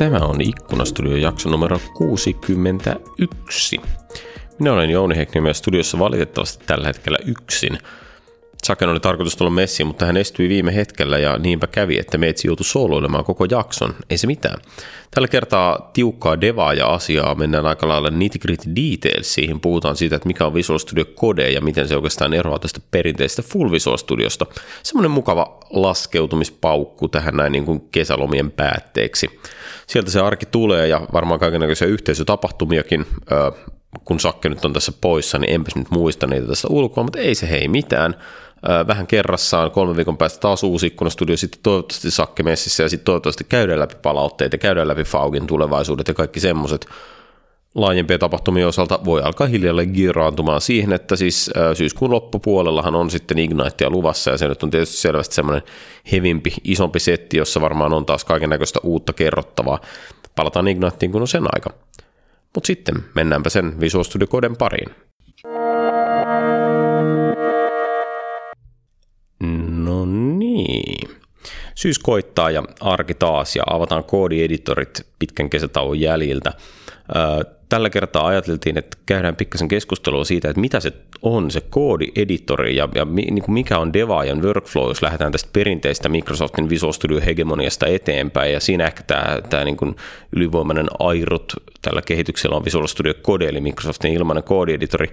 Tämä on Ikkunastudio jakso numero 61. Minä olen Jouni Hekniemi ja studiossa valitettavasti tällä hetkellä yksin. Saken oli tarkoitus tulla messiin, mutta hän estyi viime hetkellä ja niinpä kävi, että meitsi joutui sooloilemaan koko jakson. Ei se mitään. Tällä kertaa tiukkaa devaa ja asiaa mennään aika lailla nitty-gritty details. Siihen puhutaan siitä, että mikä on Visual Studio Code ja miten se oikeastaan eroaa tästä perinteisestä Full Visual Studiosta. Semmoinen mukava laskeutumispaukku tähän näin niin kuin kesälomien päätteeksi. Sieltä se arki tulee ja varmaan kaikenlaisia yhteisötapahtumiakin kun Sakke nyt on tässä poissa, niin enpäs nyt muista niitä tästä ulkoa, mutta ei se hei mitään. Vähän kerrassaan, kolmen viikon päästä taas uusi ikkunastudio, sitten toivottavasti Sakke messissä ja sitten toivottavasti käydään läpi palautteita, käydään läpi Faugin tulevaisuudet ja kaikki semmoiset laajempien tapahtumien osalta voi alkaa hiljalleen giraantumaan siihen, että siis syyskuun loppupuolellahan on sitten Ignitea luvassa ja se nyt on tietysti selvästi semmoinen hevimpi, isompi setti, jossa varmaan on taas kaiken näköistä uutta kerrottavaa. Palataan Igniteen, kun on sen aika. Mutta sitten mennäänpä sen Visual Studio Coden pariin. No niin. Syys koittaa ja arki taas ja avataan koodieditorit pitkän kesätauon jäljiltä. Tällä kertaa ajateltiin, että käydään pikkasen keskustelua siitä, että mitä se on se koodieditori ja, ja niin kuin mikä on devaajan workflow, jos lähdetään tästä perinteistä Microsoftin Visual Studio hegemoniasta eteenpäin. Ja siinä ehkä tämä, tämä niin kuin ylivoimainen airut tällä kehityksellä on Visual Studio Code, eli Microsoftin ilmainen koodieditori.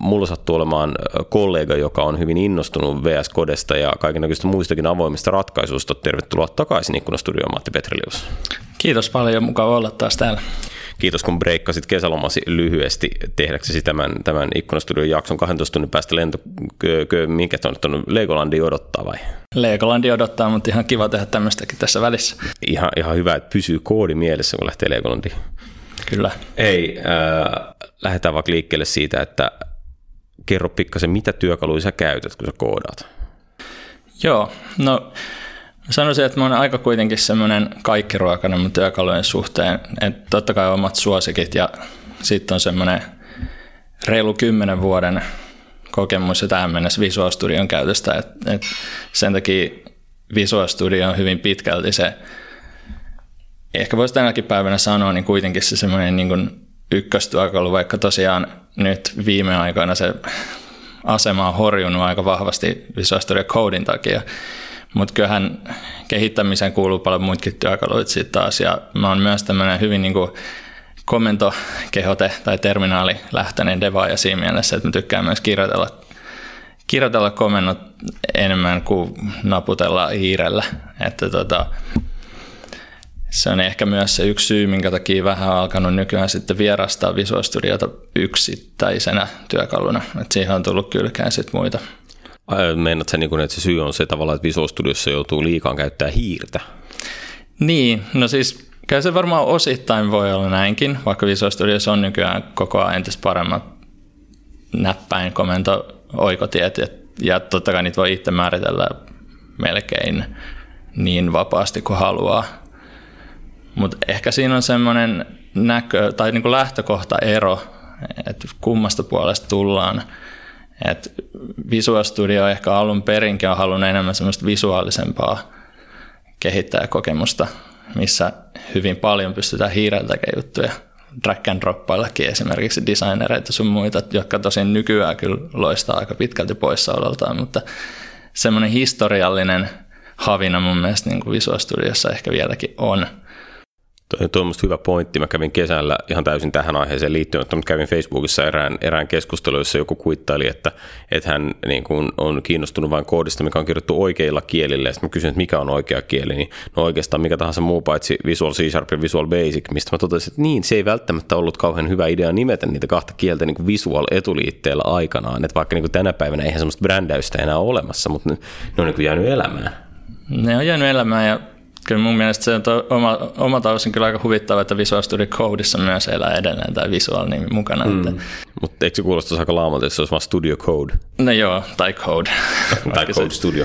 Mulla sattuu olemaan kollega, joka on hyvin innostunut VS Codesta ja kaikenlaisista muistakin avoimista ratkaisuista. Tervetuloa takaisin Ikkunastudioon, Matti Petrilius. Kiitos paljon, mukava olla taas täällä. Kiitos kun breikkasit kesälomasi lyhyesti tehdäksesi tämän, tämän Ikkunastudion jakson 12 tunnin päästä lento, kö, kö, minkä tuonne tuonne Legolandi odottaa vai? Legolandi odottaa, mutta ihan kiva tehdä tämmöistäkin tässä välissä. Ihan, ihan hyvä, että pysyy koodi mielessä, kun lähtee Legolandiin. Kyllä. Ei, äh, lähdetään vaikka liikkeelle siitä, että kerro pikkasen, mitä työkaluja sä käytät, kun sä koodaat? Joo, no Sanoisin, että mä oon aika kuitenkin semmoinen kaikkiruokainen mun työkalujen suhteen, että totta kai omat suosikit ja sitten on semmoinen reilu kymmenen vuoden kokemus ja tähän mennessä Visual Studion käytöstä, että et sen takia Visual Studio on hyvin pitkälti se, ehkä voisi tänäkin päivänä sanoa, niin kuitenkin se semmoinen niin kuin ykköstyökalu, vaikka tosiaan nyt viime aikoina se asema on horjunut aika vahvasti Visual Studio Codin takia, mutta kyllähän kehittämiseen kuuluu paljon muitakin työkaluja sitten taas. Ja mä oon myös tämmöinen hyvin niin kuin komentokehote tai terminaalilähtöinen devaaja siinä mielessä, että mä tykkään myös kirjoitella, kirjoitella komennot enemmän kuin naputella hiirellä. Että tota, se on ehkä myös se yksi syy, minkä takia vähän alkanut nykyään sitten vierastaa Visual Studiota yksittäisenä työkaluna. Et siihen on tullut kylkään sitten muita Meinaat sä, niin että se syy on se tavalla, että Visual Studiossa joutuu liikaan käyttää hiirtä? Niin, no siis kyllä se varmaan osittain voi olla näinkin, vaikka Visual Studiossa on nykyään koko ajan entistä paremmat näppäin komento oikotiet ja, ja totta kai niitä voi itse määritellä melkein niin vapaasti kuin haluaa. Mutta ehkä siinä on semmoinen näkö, tai niin lähtökohta ero, että kummasta puolesta tullaan – et Visual Studio ehkä alun perinkin on halunnut enemmän semmoista visuaalisempaa kehittäjäkokemusta, missä hyvin paljon pystytään hiirellä juttuja. Drag and droppaillakin esimerkiksi designereita sun muita, jotka tosin nykyään kyllä loistaa aika pitkälti poissaololtaan, mutta semmoinen historiallinen havina mun mielestä niin kuin Visual Studiossa ehkä vieläkin on – Tuo, on hyvä pointti. Mä kävin kesällä ihan täysin tähän aiheeseen liittyen, mutta kävin Facebookissa erään, erään keskustelun, jossa joku kuittaili, että, että hän niin kuin on kiinnostunut vain koodista, mikä on kirjoittu oikeilla kielillä. Sitten mä kysyin, että mikä on oikea kieli, niin no oikeastaan mikä tahansa muu paitsi Visual C Sharp ja Visual Basic, mistä mä totesin, että niin, se ei välttämättä ollut kauhean hyvä idea nimetä niitä kahta kieltä niin kuin Visual etuliitteellä aikanaan. Että vaikka niin kuin tänä päivänä eihän semmoista brändäystä enää ole olemassa, mutta ne, ne on niin kuin jäänyt elämään. Ne on jäänyt elämään ja kyllä mun mielestä se on to, oma, oma osin kyllä aika huvittava, että Visual Studio Codeissa myös elää edelleen tämä Visual nimi mukana. Mm. Että... Mutta eikö se kuulostaisi aika laamalta, jos se olisi vaan Studio Code? No joo, tai Code. tai Code se, Studio.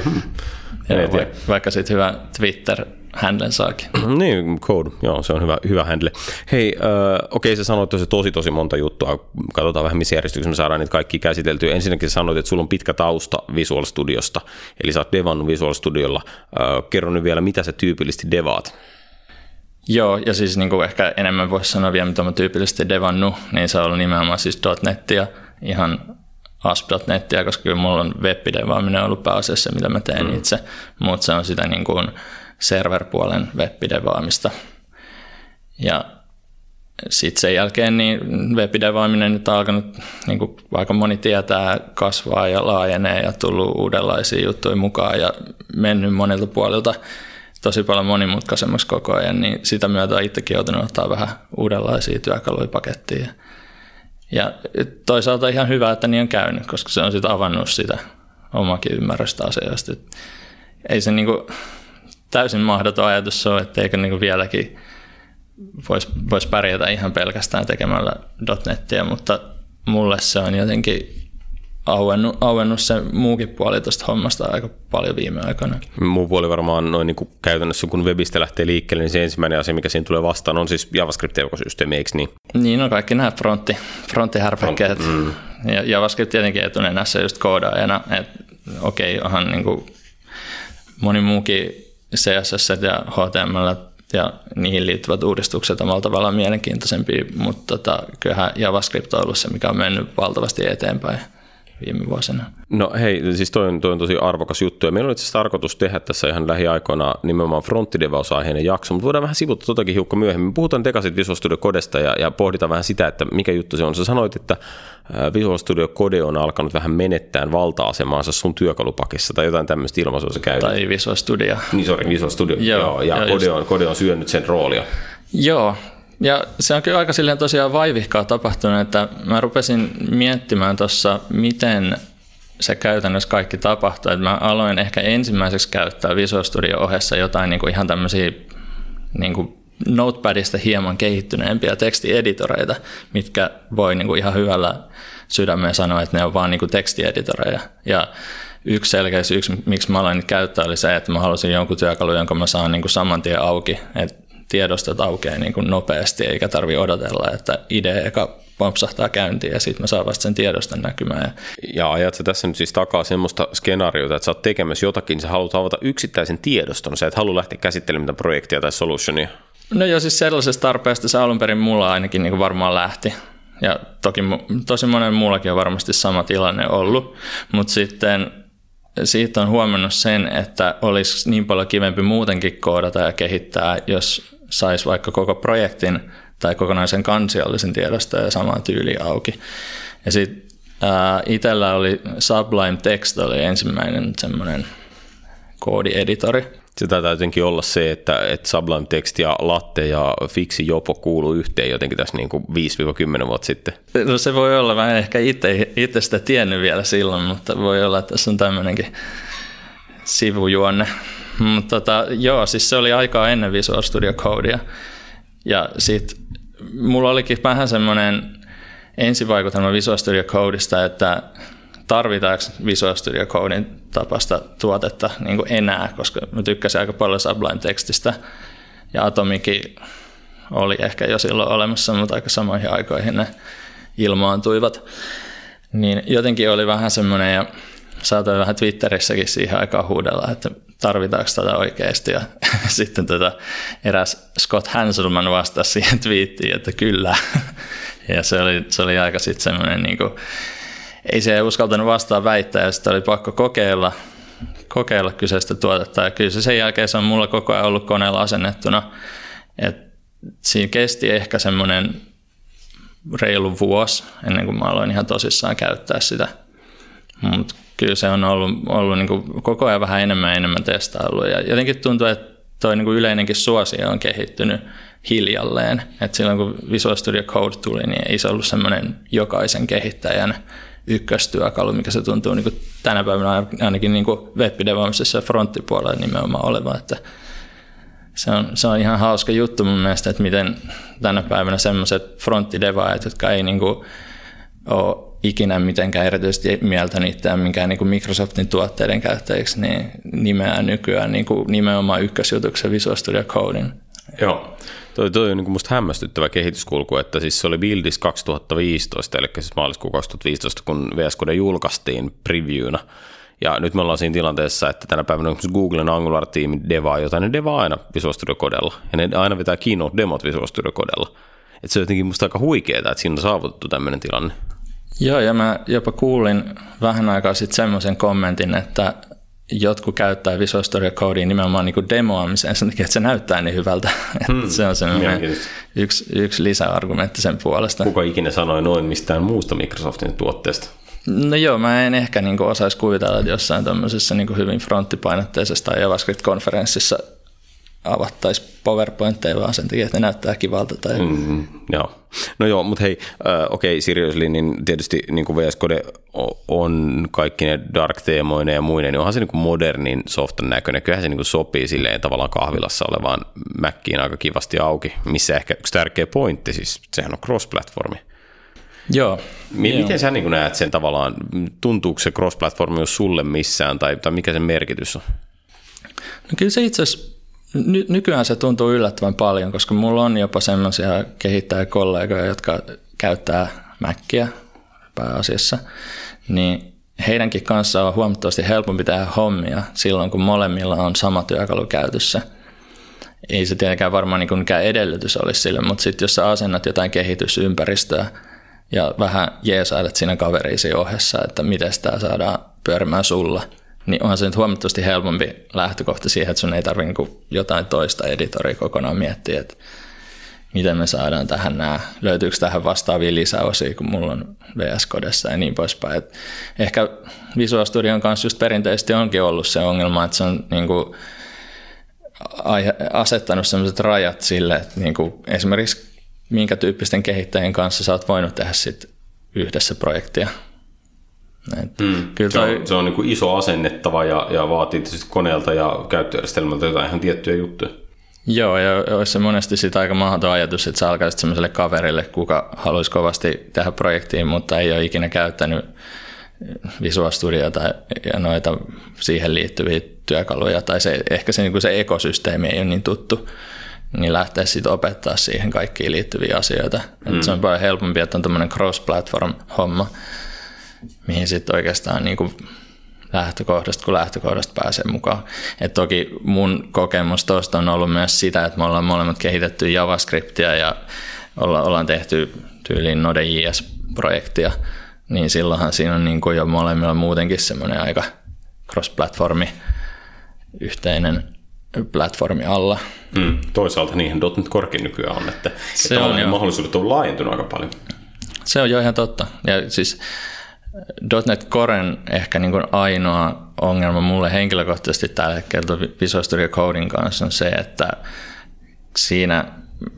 Joo, vaikka, vaikka sitten hyvä Twitter handlen saakin. niin, code, joo, se on hyvä, hyvä handle. Hei, äh, okei, sä sanoit tosi, tosi tosi monta juttua. Katsotaan vähän, missä järjestyksessä me saadaan niitä kaikki käsiteltyä. Ensinnäkin sä sanoit, että sulla on pitkä tausta Visual Studiosta, eli sä oot devannut Visual Studiolla. Äh, kerro nyt vielä, mitä sä tyypillisesti devaat? Joo, ja siis niin kuin ehkä enemmän voisi sanoa vielä, mitä mä tyypillisesti devannut, niin se on ollut nimenomaan siis .nettia, ihan ASP.nettia, koska kyllä mulla on webbidevaaminen ollut pääasiassa, mitä mä teen mm. itse, mutta se on sitä niin kuin serverpuolen webbidevaamista. Ja sitten sen jälkeen niin webbidevaaminen nyt on alkanut, niin kuin aika moni tietää, kasvaa ja laajenee ja tullut uudenlaisia juttuja mukaan ja mennyt monilta puolilta tosi paljon monimutkaisemmaksi koko ajan, niin sitä myötä on itsekin joutunut ottaa vähän uudenlaisia työkaluja pakettiin. Ja toisaalta ihan hyvä, että niin on käynyt, koska se on sitten avannut sitä omakin ymmärrystä asioista. Ei se niinku täysin mahdoton ajatus ole, etteikö niinku vieläkin voisi vois pärjätä ihan pelkästään tekemällä .nettiä, mutta mulle se on jotenkin auennut, auennut se muukin puoli tuosta hommasta aika paljon viime aikoina. Muu puoli varmaan noin niin kuin käytännössä, kun webistä lähtee liikkeelle, niin se ensimmäinen asia, mikä siinä tulee vastaan, on siis JavaScript-ekosysteemi, eikö niin? Niin, on kaikki nämä frontti, fronttihärpäkkeet. Mm. Ja JavaScript tietenkin etunenässä just koodaajana, että okei, okay, onhan niin kuin moni muukin CSS ja HTML ja niihin liittyvät uudistukset on tavallaan mielenkiintoisempia, mutta tota, kyllähän JavaScript on ollut se, mikä on mennyt valtavasti eteenpäin viime vuosina. No hei, siis toi on, toi on tosi arvokas juttu. Ja meillä on itse asiassa tarkoitus tehdä tässä ihan lähiaikoina nimenomaan fronttidevausaiheinen jakso, mutta voidaan vähän sivuttaa totakin hiukka myöhemmin. Puhutaan Tekasit Visual Studio Codesta ja, ja pohditaan vähän sitä, että mikä juttu se on. Sä sanoit, että Visual Studio Code on alkanut vähän menettää valta-asemaansa sun työkalupakissa tai jotain tämmöistä ilmaisua sä käyt. Tai Visual Studio. Niin, sorry, Visual Studio. Joo, Joo ja Code on, Code on syönyt sen roolia. Joo, ja se on kyllä aika silleen tosiaan vaivihkaa tapahtunut, että mä rupesin miettimään tuossa, miten se käytännössä kaikki tapahtuu. Että mä aloin ehkä ensimmäiseksi käyttää Visual Studio ohessa jotain niin kuin ihan tämmöisiä niin kuin Notepadista hieman kehittyneempiä tekstieditoreita, mitkä voi niin kuin ihan hyvällä sydämeen sanoa, että ne on vaan niin kuin tekstieditoreja. Ja yksi selkeä syy, miksi mä aloin käyttää, oli se, että mä halusin jonkun työkalun, jonka mä saan niin kuin saman tien auki. Et tiedostot aukeaa niin kuin nopeasti, eikä tarvi odotella, että idea eka pompsahtaa käyntiin ja sitten mä saan vasta sen tiedoston näkymään. Ja ajat sä tässä nyt siis takaa semmoista skenaariota, että sä oot tekemässä jotakin, sä haluat avata yksittäisen tiedoston, sä et halua lähteä käsittelemään mitään projektia tai solutionia. No joo, siis sellaisesta tarpeesta se alun perin mulla ainakin niin kuin varmaan lähti. Ja toki tosi monen muullakin on varmasti sama tilanne ollut, mutta sitten siitä on huomannut sen, että olisi niin paljon kivempi muutenkin koodata ja kehittää, jos saisi vaikka koko projektin tai kokonaisen kansiollisen tiedosta ja samaan tyyliin auki. Ja sitten itsellä oli Sublime Text oli ensimmäinen semmoinen koodieditori. Taitaa jotenkin olla se, että, että Sublime Text ja Latte ja Fixi Jopo kuuluu yhteen jotenkin tässä niin kuin 5-10 vuotta sitten. No se voi olla, mä en ehkä itse, itse sitä tiennyt vielä silloin, mutta voi olla, että tässä on tämmöinenkin sivujuonne. Mutta tota, joo, siis se oli aikaa ennen Visual Studio Codea. Ja sitten mulla olikin vähän semmoinen ensivaikutelma Visual Studio Codeista, että tarvitaanko Visual Studio Codein tapasta tuotetta niin kuin enää, koska mä tykkäsin aika paljon Sublime-tekstistä. Ja Atomikin oli ehkä jo silloin olemassa, mutta aika samoihin aikoihin ne ilmaantuivat. Niin jotenkin oli vähän semmoinen, ja saatoin vähän Twitterissäkin siihen aikaan huudella, että tarvitaanko tätä oikeasti. Ja sitten tota, eräs Scott Hanselman vastasi siihen twiittiin, että kyllä. Ja se oli, se oli aika sitten semmoinen, niin kuin, ei se uskaltanut vastaan väittää, ja sitten oli pakko kokeilla, kokeilla kyseistä tuotetta. Ja kyllä se sen jälkeen se on mulla koko ajan ollut koneella asennettuna. Et siinä kesti ehkä semmoinen reilu vuosi ennen kuin mä aloin ihan tosissaan käyttää sitä. Mutta kyllä se on ollut, ollut niin koko ajan vähän enemmän ja enemmän testailu. Ja jotenkin tuntuu, että toi niin yleinenkin suosio on kehittynyt hiljalleen. Et silloin kun Visual Studio Code tuli, niin ei se ollut semmoinen jokaisen kehittäjän ykköstyökalu, mikä se tuntuu niin tänä päivänä ainakin niin web ja fronttipuolella nimenomaan olevan. Että se on, se on ihan hauska juttu mun mielestä, että miten tänä päivänä semmoiset fronttidevaajat, jotka ei niin kuin ole ikinä mitenkään erityisesti mieltä itseään minkään niin Microsoftin tuotteiden käyttäjiksi, niin nimeää nykyään niin kuin nimenomaan ykkösjutuksen Visual Studio Codein. Joo. Toi, toi on niin musta hämmästyttävä kehityskulku, että siis se oli Buildis 2015, eli siis maaliskuun 2015, kun VS Code julkaistiin previewna. Ja nyt me ollaan siinä tilanteessa, että tänä päivänä Googlen Angular-tiimi devaa jotain, ne devaa aina Visual Studio Codella. Ja ne aina vetää Keynote-demot Visual Studio Codella. Että se on jotenkin musta aika huikeaa, että siinä on saavutettu tämmöinen tilanne. Joo, ja mä jopa kuulin vähän aikaa sitten semmoisen kommentin, että jotkut käyttää Visual Studio Codea nimenomaan niin demoamiseen sen takia, että se näyttää niin hyvältä. Hmm. se on semmoinen yksi, yksi lisäargumentti sen puolesta. Kuka ikinä sanoi noin mistään muusta Microsoftin tuotteesta? No joo, mä en ehkä niin osaisi kuvitella, että jossain tämmöisessä niin hyvin fronttipainotteisessa tai JavaScript-konferenssissa avattaisi PowerPointteja vaan sen takia, että ne näyttää kivalta. Tai... Mm, joo. No joo, mutta hei, äh, okei, okay, seriously, niin tietysti niin kuin VS Code on kaikki ne dark-teemoinen ja muinen, niin onhan se niin kuin modernin softan näköinen. Kyllähän se niin kuin sopii silleen tavallaan kahvilassa olevaan Mackiin aika kivasti auki, missä ehkä yksi tärkeä pointti, siis sehän on cross-platformi. Joo. M- joo. Miten sä niin näet sen tavallaan, tuntuuko se cross-platformi sulle missään, tai, tai mikä sen merkitys on? No kyllä se itse asiassa ny- nykyään se tuntuu yllättävän paljon, koska mulla on jopa semmoisia kehittäjäkollegoja, jotka käyttää Mäkkiä pääasiassa, niin heidänkin kanssa on huomattavasti helpompi tehdä hommia silloin, kun molemmilla on sama työkalu käytössä. Ei se tietenkään varmaan niin mikään edellytys olisi sille, mutta sitten jos sä asennat jotain kehitysympäristöä ja vähän jeesailet siinä kaveriisi ohessa, että miten tämä saadaan pyörimään sulla – niin onhan se nyt huomattavasti helpompi lähtökohta siihen, että sun ei tarvitse niin jotain toista editoria kokonaan miettiä, että miten me saadaan tähän nämä, löytyykö tähän vastaavia lisäosia, kun mulla on VS Codessa ja niin poispäin. Et ehkä Visual Studion kanssa just perinteisesti onkin ollut se ongelma, että se on niin kuin asettanut sellaiset rajat sille, että niin kuin esimerkiksi minkä tyyppisten kehittäjien kanssa sä oot voinut tehdä sit yhdessä projektia. Et mm. kyllä toi... Se on, se on niin kuin iso asennettava ja, ja vaatii tietysti koneelta ja käyttöjärjestelmältä jotain ihan tiettyjä juttuja. Joo, ja olisi se monesti sitä aika mahdoton ajatus, että sä alkaisit sellaiselle kaverille, kuka haluaisi kovasti tehdä projektiin, mutta ei ole ikinä käyttänyt Visual Studiota ja noita siihen liittyviä työkaluja, tai se, ehkä se, niin kuin se ekosysteemi ei ole niin tuttu, niin lähteä sitten opettaa siihen kaikkiin liittyviä asioita. Mm. se on paljon helpompi, että on tämmöinen cross-platform-homma, mihin sitten oikeastaan niin kuin lähtökohdasta kun lähtökohdasta pääsee mukaan. Et toki mun kokemus tuosta on ollut myös sitä, että me ollaan molemmat kehitetty JavaScriptia ja olla, ollaan tehty tyyliin Node.js-projektia, niin silloinhan siinä on niin kuin jo molemmilla muutenkin semmoinen aika cross-platformi yhteinen platformi alla. Mm, toisaalta niihin .NET Corekin nykyään on, että, se että on mahdollisuudet on laajentunut aika paljon. Se on jo ihan totta. Ja siis .NET Coren ehkä niin kuin ainoa ongelma mulle henkilökohtaisesti tällä hetkellä Visual Studio Coding kanssa on se, että siinä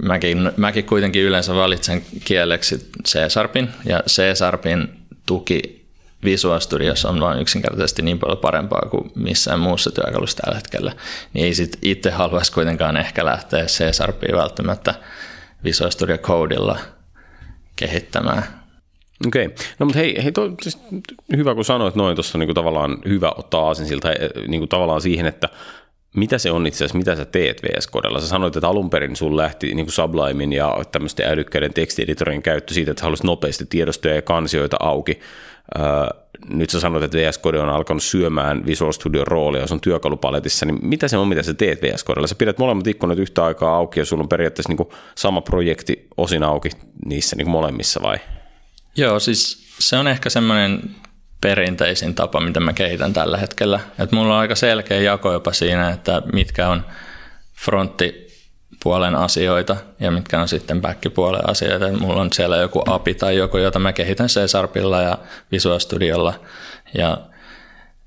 mäkin, mäkin kuitenkin yleensä valitsen kieleksi C-Sharpin, ja C-Sharpin tuki Visual Studiossa on vain yksinkertaisesti niin paljon parempaa kuin missään muussa työkalussa tällä hetkellä, niin ei sit itse haluaisi kuitenkaan ehkä lähteä C-Sharpia välttämättä Visual Studio Codella kehittämään Okei, okay. no mutta hei, hei toi, siis hyvä kun sanoit noin tuossa niin tavallaan hyvä ottaa aasin siltä niin kuin tavallaan siihen, että mitä se on itse asiassa, mitä sä teet VS Codella? Sä sanoit, että alun perin sun lähti niin kuin Sublimein ja tämmöisten älykkäiden tekstieditorien käyttö siitä, että sä haluaisit nopeasti tiedostoja ja kansioita auki. nyt sä sanoit, että VS Code on alkanut syömään Visual Studio roolia sun työkalupaletissa, niin mitä se on, mitä sä teet VS Codella? Sä pidät molemmat ikkunat yhtä aikaa auki ja sulla on periaatteessa niin kuin sama projekti osin auki niissä niin kuin molemmissa vai? Joo, siis se on ehkä semmoinen perinteisin tapa, mitä mä kehitän tällä hetkellä. Et mulla on aika selkeä jako jopa siinä, että mitkä on fronttipuolen asioita ja mitkä on sitten backpuolen asioita. Mulla on siellä joku API tai joku, jota mä kehitän C-Sharpilla ja Visual Studiolla. Ja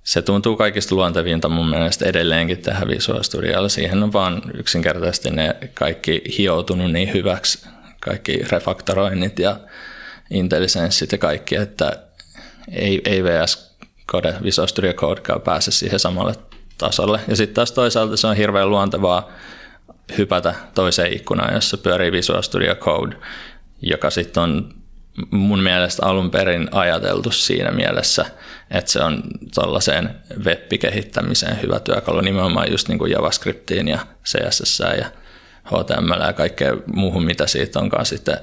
se tuntuu kaikista luontevinta mun mielestä edelleenkin tehdä Visual Studiolla. Siihen on vaan yksinkertaisesti ne kaikki hioutunut niin hyväksi, kaikki refaktoroinnit ja IntelliSenseit ja kaikki, että ei, ei VS Code, Visual Studio Codekaan pääse siihen samalle tasolle. Ja sitten taas toisaalta se on hirveän luontevaa hypätä toiseen ikkunaan, jossa pyörii Visual Studio Code, joka sitten on mun mielestä alun perin ajateltu siinä mielessä, että se on tuollaiseen web-kehittämiseen hyvä työkalu nimenomaan just niin kuin JavaScriptiin ja CSS ja HTML ja kaikkea muuhun, mitä siitä onkaan sitten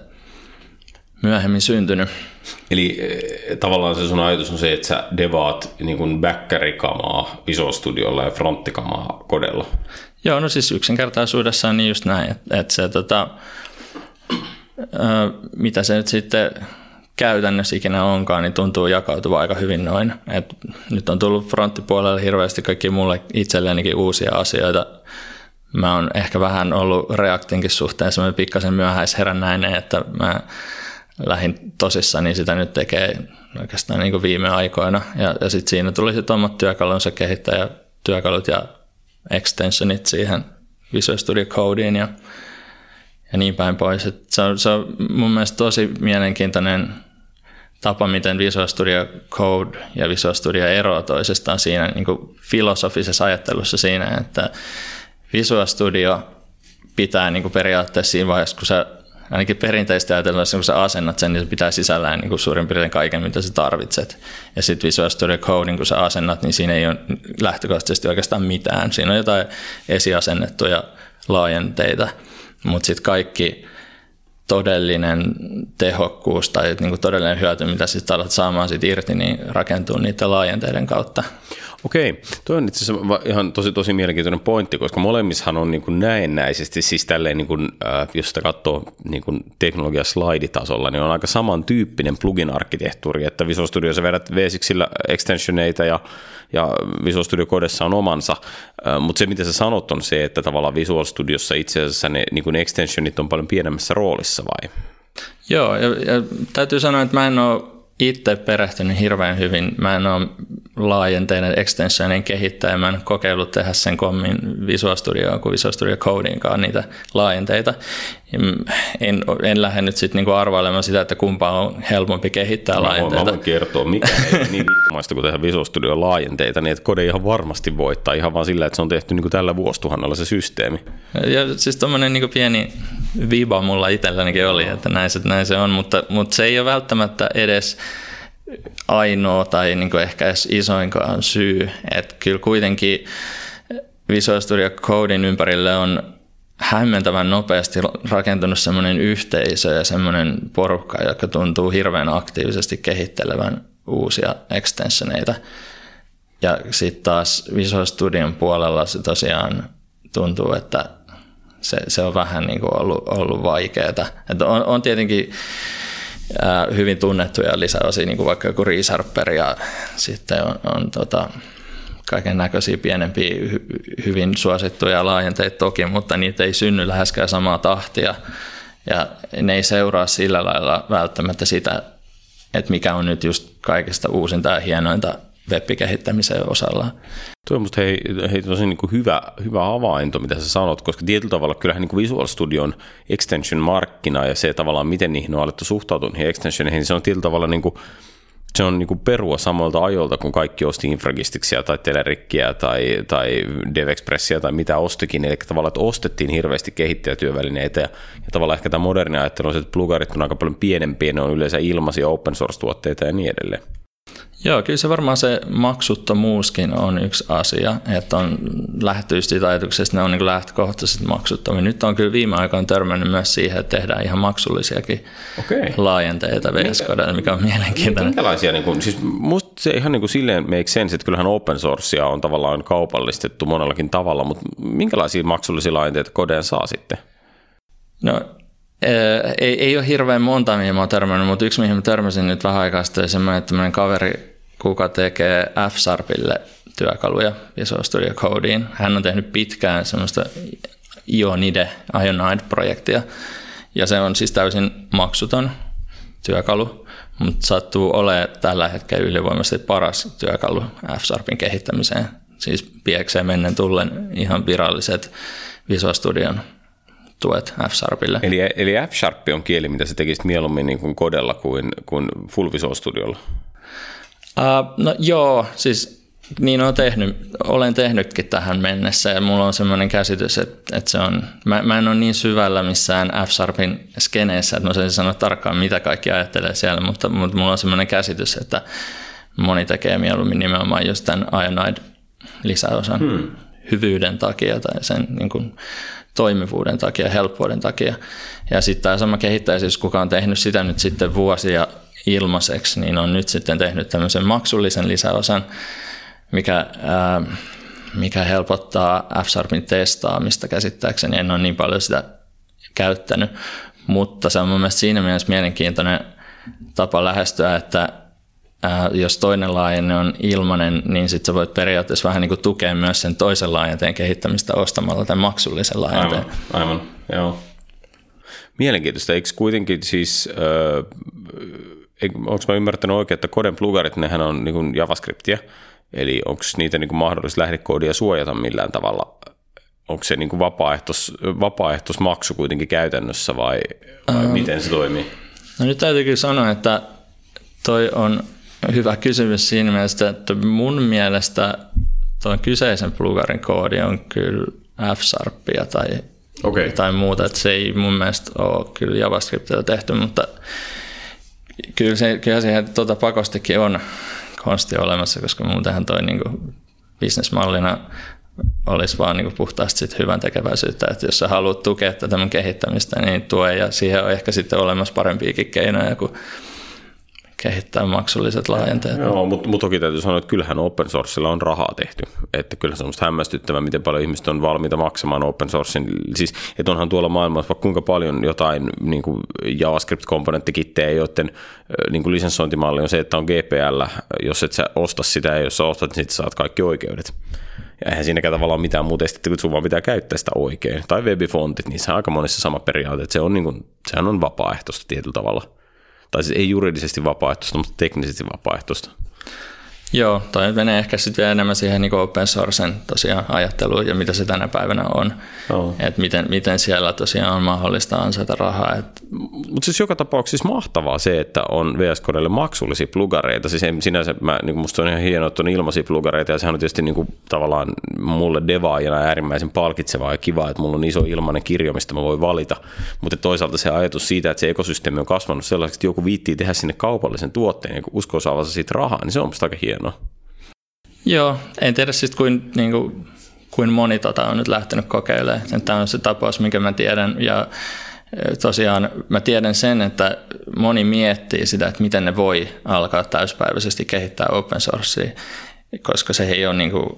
myöhemmin syntynyt. Eli eh, tavallaan se sun ajatus on se, että sä devaat niin kuin backärikamaa Visual Studiolla ja fronttikamaa kodella. Joo, no siis yksinkertaisuudessaan niin just näin, että, että se tota, mitä se nyt sitten käytännössä ikinä onkaan, niin tuntuu jakautuva aika hyvin noin. Et nyt on tullut fronttipuolelle hirveästi kaikki mulle itsellenikin uusia asioita. Mä oon ehkä vähän ollut Reactinkin suhteen semmoinen pikkasen myöhäisherännäinen, että mä tosissaan, niin sitä nyt tekee oikeastaan niin viime aikoina. Ja, ja sitten siinä tuli sitten omat työkalunsa kehittäjä, työkalut ja extensionit siihen Visual Studio Codeen ja, ja niin päin pois. Et se, on, se on mun mielestä tosi mielenkiintoinen tapa, miten Visual Studio Code ja Visual Studio eroaa toisestaan siinä niin filosofisessa ajattelussa siinä, että Visual Studio pitää niin periaatteessa siinä vaiheessa, kun sä ainakin perinteisesti ajatellaan, kun sä asennat sen, niin se pitää sisällään niin kuin suurin piirtein kaiken, mitä sä tarvitset. Ja sitten Visual Studio Code, kun sä asennat, niin siinä ei ole lähtökohtaisesti oikeastaan mitään. Siinä on jotain esiasennettuja laajenteita, mutta sitten kaikki todellinen tehokkuus tai niin kuin todellinen hyöty, mitä sitten alat saamaan siitä irti, niin rakentuu niiden laajenteiden kautta. Okei, tuo on itse asiassa ihan tosi, tosi mielenkiintoinen pointti, koska molemmissahan on niin kuin näennäisesti, siis tälleen niin kuin, äh, jos sitä katsoo niin kuin teknologia-slaiditasolla, niin on aika samantyyppinen plugin-arkkitehtuuri, että Visual Studio sä vedät V6 extensioneita ja, ja Visual Studio Codessa on omansa, äh, mutta se mitä sä sanot on se, että tavallaan Visual Studiossa itse asiassa ne niin kuin extensionit on paljon pienemmässä roolissa vai? Joo, ja, ja täytyy sanoa, että mä en ole itse perehtynyt hirveän hyvin. Mä en ole laajenteinen extensionin kehittäjä. Mä en kokeillut tehdä sen kommin Visual Studio kuin Visual Studio Codinkaan niitä laajenteita. En, en lähde nyt sitten niinku arvailemaan sitä, että kumpa on helpompi kehittää mä laajenteita. Mä voin kertoa, mikä ei ole niin vittumaista kuin tehdä Visual Studio laajenteita, niin että kode ihan varmasti voittaa ihan vaan sillä, että se on tehty niin kuin tällä vuosituhannella se systeemi. Ja siis tuommoinen niin pieni viba mulla itsellänikin oli, että näin se, näin se on, mutta, mutta se ei ole välttämättä edes ainoa tai niin kuin ehkä edes isoinkaan syy. Että kyllä kuitenkin Visual Studio Codein ympärille on hämmentävän nopeasti rakentunut semmoinen yhteisö ja semmoinen porukka, joka tuntuu hirveän aktiivisesti kehittelevän uusia extensioneita. Ja sitten taas Visual Studion puolella se tosiaan tuntuu, että se, se on vähän niin kuin ollut, ollut vaikeaa. on, on tietenkin hyvin tunnettuja lisäosia, niin kuin vaikka joku Reserper ja sitten on, on tota, kaiken näköisiä pienempiä, hy, hyvin suosittuja laajenteita toki, mutta niitä ei synny läheskään samaa tahtia. Ja ne ei seuraa sillä lailla välttämättä sitä, että mikä on nyt just kaikista uusinta ja hienointa web-kehittämisen osalla. Tuo on musta hei, hei tosi niin kuin hyvä, hyvä havainto, mitä sä sanot, koska tietyllä tavalla kyllähän niin kuin Visual Studion extension-markkina ja se tavallaan, miten niihin on alettu suhtautua niihin extensioneihin, niin se on tietyllä tavalla niin kuin, se on niin kuin perua samalta ajoilta, kun kaikki osti Infragistiksiä tai Telerikkiä tai, tai DevExpressia tai mitä ostikin. Eli tavallaan, että ostettiin hirveästi kehittäjätyövälineitä ja, ja tavallaan ehkä tämä moderni ajattelu on se, että plugarit on aika paljon pienempiä, ne on yleensä ilmaisia open source-tuotteita ja niin edelleen. Joo, kyllä se varmaan se maksuttomuuskin on yksi asia, että on lähty siitä ajatuksesta, ne on niin lähtökohtaisesti maksuttomia. Nyt on kyllä viime aikoina törmännyt myös siihen, että tehdään ihan maksullisiakin okay. laajenteita VS mikä on mielenkiintoinen. Minkälaisia, niin kuin, siis musta se ihan niin kuin silleen make sense, että kyllähän open sourcea on tavallaan kaupallistettu monellakin tavalla, mutta minkälaisia maksullisia laajenteita kodeen saa sitten? No ei, ei ole hirveän monta, mihin mä oon törmännyt, mutta yksi, mihin mä törmäsin nyt vähän aikaa sitten, semmoinen, että kaveri kuka tekee F-Sharpille työkaluja Visual Studio Codeen. Hän on tehnyt pitkään semmoista Ionide, Ionide-projektia, ja se on siis täysin maksuton työkalu, mutta sattuu olemaan tällä hetkellä ylivoimaisesti paras työkalu F-Sharpin kehittämiseen. Siis piekseen mennen tullen ihan viralliset Visual Studion tuet F-Sharpille. Eli, eli F-Sharp on kieli, mitä se tekisit mieluummin niin kuin kodella kuin, kuin Full Visual Studiolla? Uh, no joo, siis niin olen tehnyt, olen tehnytkin tähän mennessä ja mulla on semmoinen käsitys, että, että se on, mä, mä en ole niin syvällä missään F-Sharpin skeneessä, että mä saisin sanoa tarkkaan mitä kaikki ajattelee siellä, mutta, mutta mulla on semmoinen käsitys, että moni tekee mieluummin nimenomaan just tämän Ionide lisäosan hmm. hyvyyden takia tai sen niin kuin, toimivuuden takia, helppouden takia. Ja sitten tämä sama kehittäjä, siis kuka on tehnyt sitä nyt sitten vuosia ilmaiseksi, niin on nyt sitten tehnyt tämmöisen maksullisen lisäosan, mikä, ää, mikä helpottaa F-Sharpin testaamista käsittääkseni. En ole niin paljon sitä käyttänyt, mutta se on mun mielestä siinä mielessä mielenkiintoinen tapa lähestyä, että ää, jos toinen laajenne on ilmainen, niin sitten sä voit periaatteessa vähän niin kuin tukea myös sen toisen laajenteen kehittämistä ostamalla tämän maksullisen laajenteen. Aivan, aivan joo. Mielenkiintoista. Eikö kuitenkin siis, äh, onko mä ymmärtänyt oikein, että Coden plugarit, nehän on niin kuin JavaScriptia, eli onko niitä niin kuin mahdollista lähdekoodia suojata millään tavalla? Onko se niin kuin vapaaehtois, vapaaehtoismaksu kuitenkin käytännössä vai, vai ähm, miten se toimii? No nyt täytyy sanoa, että toi on hyvä kysymys siinä mielessä, että mun mielestä tuon kyseisen plugarin koodi on kyllä F-Sharpia tai, okay. tai muuta, että se ei mun mielestä ole kyllä JavaScriptilla tehty, mutta kyllä, se, kyllä siihen tuota pakostikin on konsti olemassa, koska muutenhan toi niin bisnesmallina olisi vaan niin puhtaasti sit hyvän tekeväisyyttä, että jos sä haluat tukea tätä kehittämistä, niin tue ja siihen on ehkä sitten olemassa parempiakin keinoja kuin kehittää maksulliset laajenteet. Joo, mutta mut toki täytyy sanoa, että kyllähän open sourcella on rahaa tehty. Että kyllä se on hämmästyttävää, miten paljon ihmiset on valmiita maksamaan open sourcen. Siis, että onhan tuolla maailmassa vaikka kuinka paljon jotain niin kuin JavaScript-komponenttikittejä, joiden niin kuin lisenssointimalli on se, että on GPL. Jos et sä osta sitä ja jos sä ostat, niin sitten saat kaikki oikeudet. Ja eihän siinäkään tavallaan mitään muuta estetty, kun sun vaan pitää käyttää sitä oikein. Tai webifontit, niissä on aika monessa sama periaate, että se on niin kuin, sehän on vapaaehtoista tietyllä tavalla tai siis ei juridisesti vapaaehtoista, mutta teknisesti vapaaehtoista. Joo, toi menee ehkä sitten vielä enemmän siihen niin open sourcen tosiaan ajatteluun ja mitä se tänä päivänä on. Oh. Että miten, miten siellä tosiaan on mahdollista ansaita rahaa. Et... Mutta siis joka tapauksessa mahtavaa se, että on VS Codeille maksullisia plugareita. Siis sinänsä mä, niin musta on ihan hienoa, että on ilmaisia plugareita ja sehän on tietysti niin kuin, tavallaan mulle devaajana äärimmäisen palkitsevaa ja kiva, että mulla on iso ilmainen kirjo, mistä mä voin valita. Mutta toisaalta se ajatus siitä, että se ekosysteemi on kasvanut sellaiseksi, että joku viittii tehdä sinne kaupallisen tuotteen ja uskoo saavansa siitä rahaa, niin se on musta aika hienoa hienoa. Joo, en tiedä sitten kuin, niin kuin, kuin moni tota on nyt lähtenyt kokeilemaan. Tämä on se tapaus, mikä mä tiedän. Ja e, tosiaan mä tiedän sen, että moni miettii sitä, että miten ne voi alkaa täyspäiväisesti kehittää open sourcea, koska se ei ole niin kuin,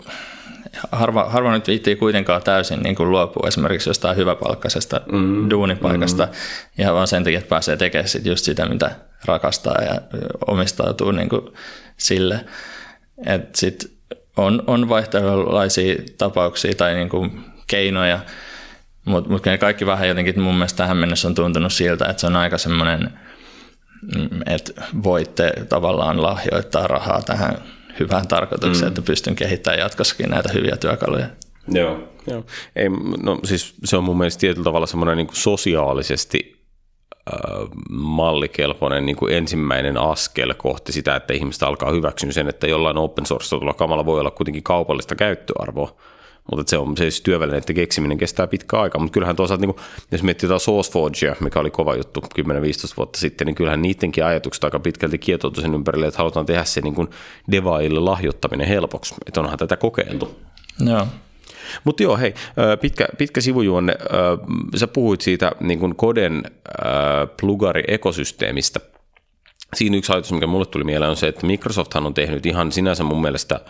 harva, harva nyt viittii kuitenkaan täysin niin kuin luopua esimerkiksi jostain hyväpalkkaisesta mm, duunipaikasta mm. ihan vaan sen takia, että pääsee tekemään sit just sitä, mitä rakastaa ja omistautuu niin kuin sille. Et sit on, on vaihtelulaisia tapauksia tai niinku keinoja, mutta mut ne kaikki vähän jotenkin mun mielestä tähän mennessä on tuntunut siltä, että se on aika semmoinen, mm, että voitte tavallaan lahjoittaa rahaa tähän hyvään tarkoitukseen, mm. että pystyn kehittämään jatkossakin näitä hyviä työkaluja. Joo, joo. Ei, no siis se on mun mielestä tietyllä tavalla semmoinen niin sosiaalisesti mallikelpoinen niin kuin ensimmäinen askel kohti sitä, että ihmiset alkaa hyväksyä sen, että jollain open source kamalla voi olla kuitenkin kaupallista käyttöarvoa. Mutta se on se siis työvälineiden keksiminen kestää pitkä aika, mutta kyllähän toisaalta, niin kuin, jos miettii jotain SourceForgea, mikä oli kova juttu 10-15 vuotta sitten, niin kyllähän niidenkin ajatukset aika pitkälti kietoutu sen ympärille, että halutaan tehdä se niin kuin devaille lahjoittaminen helpoksi, että onhan tätä kokeiltu. Joo. Mutta joo, hei, pitkä, pitkä sivujuonne. Sä puhuit siitä niin kuin Koden plugari-ekosysteemistä. Siinä yksi ajatus, mikä mulle tuli mieleen, on se, että Microsofthan on tehnyt ihan sinänsä mun mielestä –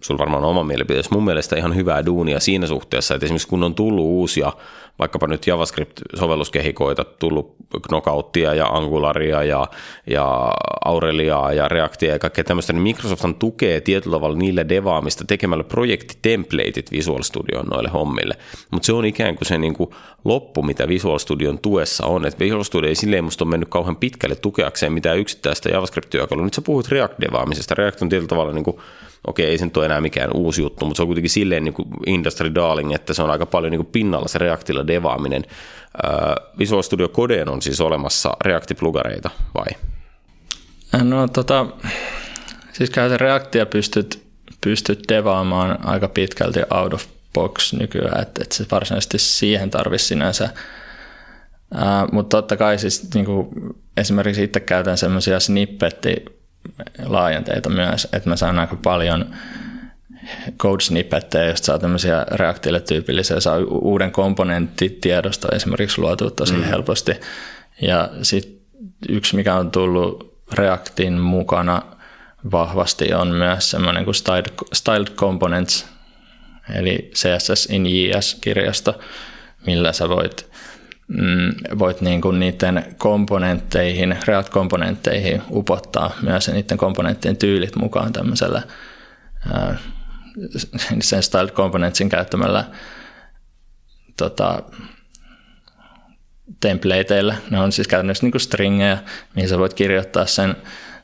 sulla varmaan oma mielipide, mun mielestä ihan hyvää duunia siinä suhteessa, että esimerkiksi kun on tullut uusia, vaikkapa nyt JavaScript-sovelluskehikoita, tullut Knockouttia ja Angularia ja, ja Aureliaa ja Reactia ja kaikkea tämmöistä, niin Microsoft tukee tietyllä tavalla niille devaamista tekemällä projektitemplateit Visual Studioon noille hommille, mutta se on ikään kuin se niin kuin loppu, mitä Visual Studion tuessa on, että Visual Studio ei silleen musta ole mennyt kauhean pitkälle tukeakseen mitään yksittäistä JavaScript-työkalua. Nyt sä puhut React-devaamisesta. React on tietyllä tavalla niin kuin okei, ei se nyt ole enää mikään uusi juttu, mutta se on kuitenkin silleen niin kuin industry darling, että se on aika paljon niin kuin pinnalla se Reactilla devaaminen. Visual Studio Codeen on siis olemassa React-plugareita, vai? No tota, siis käytän Reactia pystyt, pystyt devaamaan aika pitkälti out of box nykyään, että, että se varsinaisesti siihen tarvisi sinänsä Uh, mutta totta kai siis niin kuin, esimerkiksi itse käytän semmoisia snippetti laajenteita myös, että mä saan aika paljon code snippetteja, josta saa tämmöisiä reaktille tyypillisiä, saa uuden komponenttitiedosta esimerkiksi luotua tosi mm. helposti. Ja sitten yksi, mikä on tullut Reactin mukana vahvasti, on myös semmoinen kuin Styled, Styled Components, eli CSS in JS-kirjasto, millä sä voit, mm, voit niin kuin niiden komponentteihin, React-komponentteihin upottaa myös niiden komponenttien tyylit mukaan tämmöisellä ää, sen styled componentsin käyttämällä tota, templateilla. Ne on siis käytännössä niin stringejä, mihin sä voit kirjoittaa sen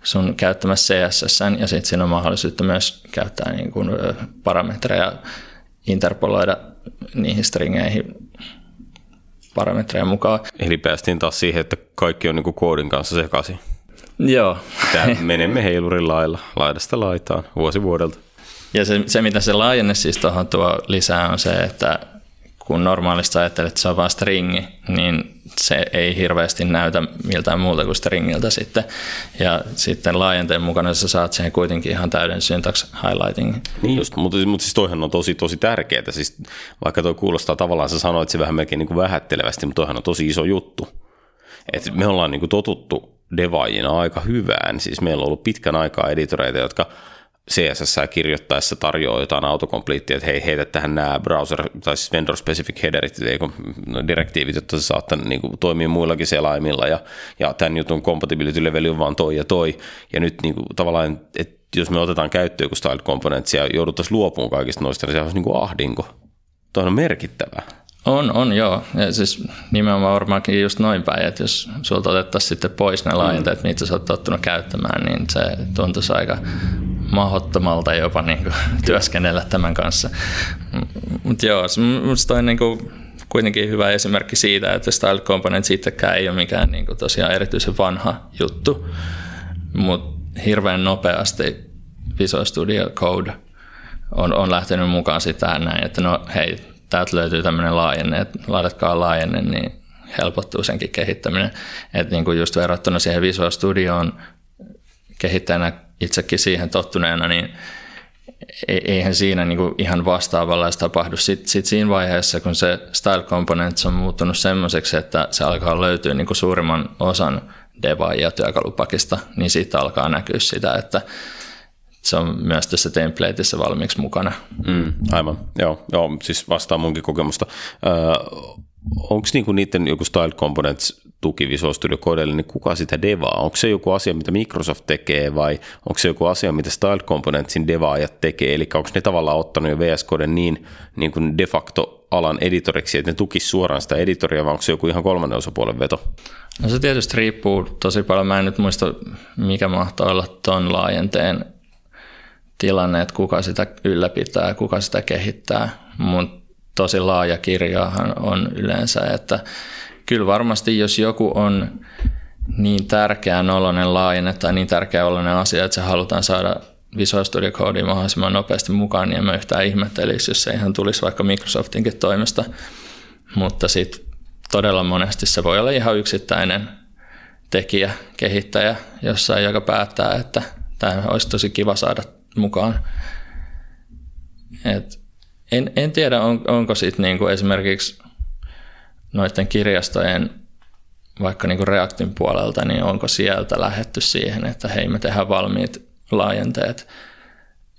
sun käyttämässä CSS ja sitten siinä on mahdollisuutta myös käyttää niin kuin parametreja, interpoloida niihin stringeihin parametreja mukaan. Eli päästiin taas siihen, että kaikki on niin kuin koodin kanssa sekaisin. Joo. Tämä menemme heilurin lailla, laidasta laitaan, vuosi vuodelta. Ja se, se mitä se laajenne siis tuohon tuo lisää on se, että kun normaalisti ajattelet, että se on vain stringi, niin se ei hirveästi näytä miltään muuta kuin stringiltä sitten. Ja sitten laajenteen mukana sä saat siihen kuitenkin ihan täyden syntax highlighting. Niin just, mutta, mutta siis toihan on tosi, tosi tärkeää. Siis, vaikka toi kuulostaa tavallaan, sä sanoit se vähän melkein niin kuin vähättelevästi, mutta toihan on tosi iso juttu. Et me ollaan niin kuin totuttu devaajina aika hyvään. Siis meillä on ollut pitkän aikaa editoreita, jotka – CSS kirjoittaessa tarjoaa jotain autokompleettia, että hei, heitä tähän nämä browser- tai siis vendor-specific headerit, no, direktiivit, jotta se saattaa niin kuin, toimia muillakin selaimilla, ja, ja tämän jutun compatibility leveli on vaan toi ja toi, ja nyt niin kuin, tavallaan, että jos me otetaan käyttöön joku style components ja jouduttaisiin luopumaan kaikista noista, niin se olisi niin kuin ahdinko. Tuo on merkittävää. On, on joo. Ja siis nimenomaan varmaankin just noin päin, että jos sulta otettaisiin sitten pois ne laajenteet, mm. mitä sä oot tottunut käyttämään, niin se tuntuisi aika mahdottomalta jopa niin kuin, työskennellä tämän kanssa. Mutta joo, minusta on niin kuin, kuitenkin hyvä esimerkki siitä, että Style Components itsekään ei ole mikään niin kuin, tosiaan erityisen vanha juttu, mutta hirveän nopeasti Visual Studio Code on, on lähtenyt mukaan sitä näin, että no hei, täältä löytyy tämmöinen laajenne, että laitatkaa laajenne, niin helpottuu senkin kehittäminen. Että niin kuin just verrattuna siihen Visual Studioon kehittäjänä itsekin siihen tottuneena, niin e-, eihän siinä niin kuin ihan vastaavalla tapahdu. Sitten sit siinä vaiheessa, kun se style components on muuttunut semmoiseksi, että se alkaa löytyä niin kuin suurimman osan devaajia työkalupakista, niin siitä alkaa näkyä sitä, että se on myös tässä templateissa valmiiksi mukana. Mm, aivan, joo, joo, siis vastaa munkin kokemusta. Öö, Onko niinku niiden joku Style Components tuki Visual Studio Codelle, niin kuka sitä devaa? Onko se joku asia, mitä Microsoft tekee vai onko se joku asia, mitä Style Componentsin devaajat tekee? Eli onko ne tavallaan ottanut jo VS Code niin, niin kuin de facto alan editoriksi, että ne tukisi suoraan sitä editoria, vai onko se joku ihan kolmannen osapuolen veto? No se tietysti riippuu tosi paljon. Mä en nyt muista, mikä mahtaa olla ton laajenteen tilanne, että kuka sitä ylläpitää, kuka sitä kehittää, mutta tosi laaja kirjahan on yleensä, että kyllä varmasti jos joku on niin tärkeä nolonen laajenne tai niin tärkeä oloinen asia, että se halutaan saada Visual Studio Code mahdollisimman nopeasti mukaan, niin en mä yhtään ihmettelisi, jos se ihan tulisi vaikka Microsoftinkin toimesta. Mutta sitten todella monesti se voi olla ihan yksittäinen tekijä, kehittäjä jossain, joka päättää, että tämä olisi tosi kiva saada mukaan. Et en, en tiedä, on, onko sitten niinku esimerkiksi noiden kirjastojen vaikka niinku Reactin puolelta, niin onko sieltä lähetty siihen, että hei me tehdään valmiit laajenteet.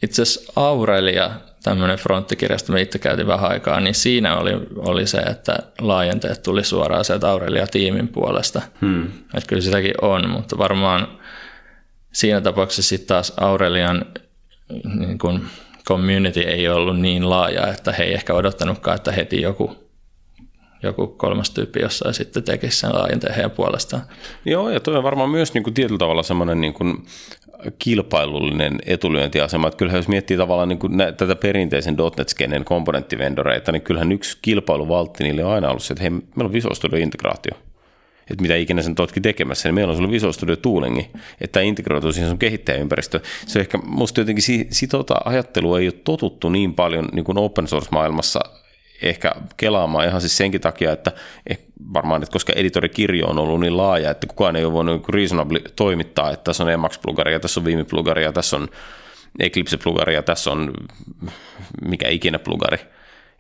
Itse asiassa Aurelia, tämmöinen fronttikirjasto, me itse käytiin vähän aikaa, niin siinä oli, oli se, että laajenteet tuli suoraan sieltä Aurelia-tiimin puolesta. Hmm. Että kyllä sitäkin on, mutta varmaan siinä tapauksessa sitten taas Aurelian niin kun community ei ollut niin laaja, että he ei ehkä odottanutkaan, että heti joku joku kolmas tyyppi jossain sitten tekisi sen laajenteen heidän puolestaan. Joo, ja toi on varmaan myös niin kuin tietyllä tavalla semmoinen niin kuin kilpailullinen etulyöntiasema. Että kyllähän jos miettii tavallaan niin kuin nä- tätä perinteisen .NET-skenen komponenttivendoreita, niin kyllähän yksi kilpailuvaltti niille on aina ollut se, että hei, meillä on Visual Studio integraatio että mitä ikinä sen totki tekemässä, niin meillä on sulla Visual Studio Toolingi, että integroituu siihen sun kehittäjäympäristö. Se ehkä, musta jotenkin sitota ajattelua ei ole totuttu niin paljon niin kuin open source-maailmassa ehkä kelaamaan ihan siis senkin takia, että eh, varmaan, että koska editorikirjo on ollut niin laaja, että kukaan ei ole voinut reasonably toimittaa, että tässä on Emacs-plugari ja tässä on Vimi-plugari ja tässä on Eclipse-plugari ja tässä on mikä ikinä plugari.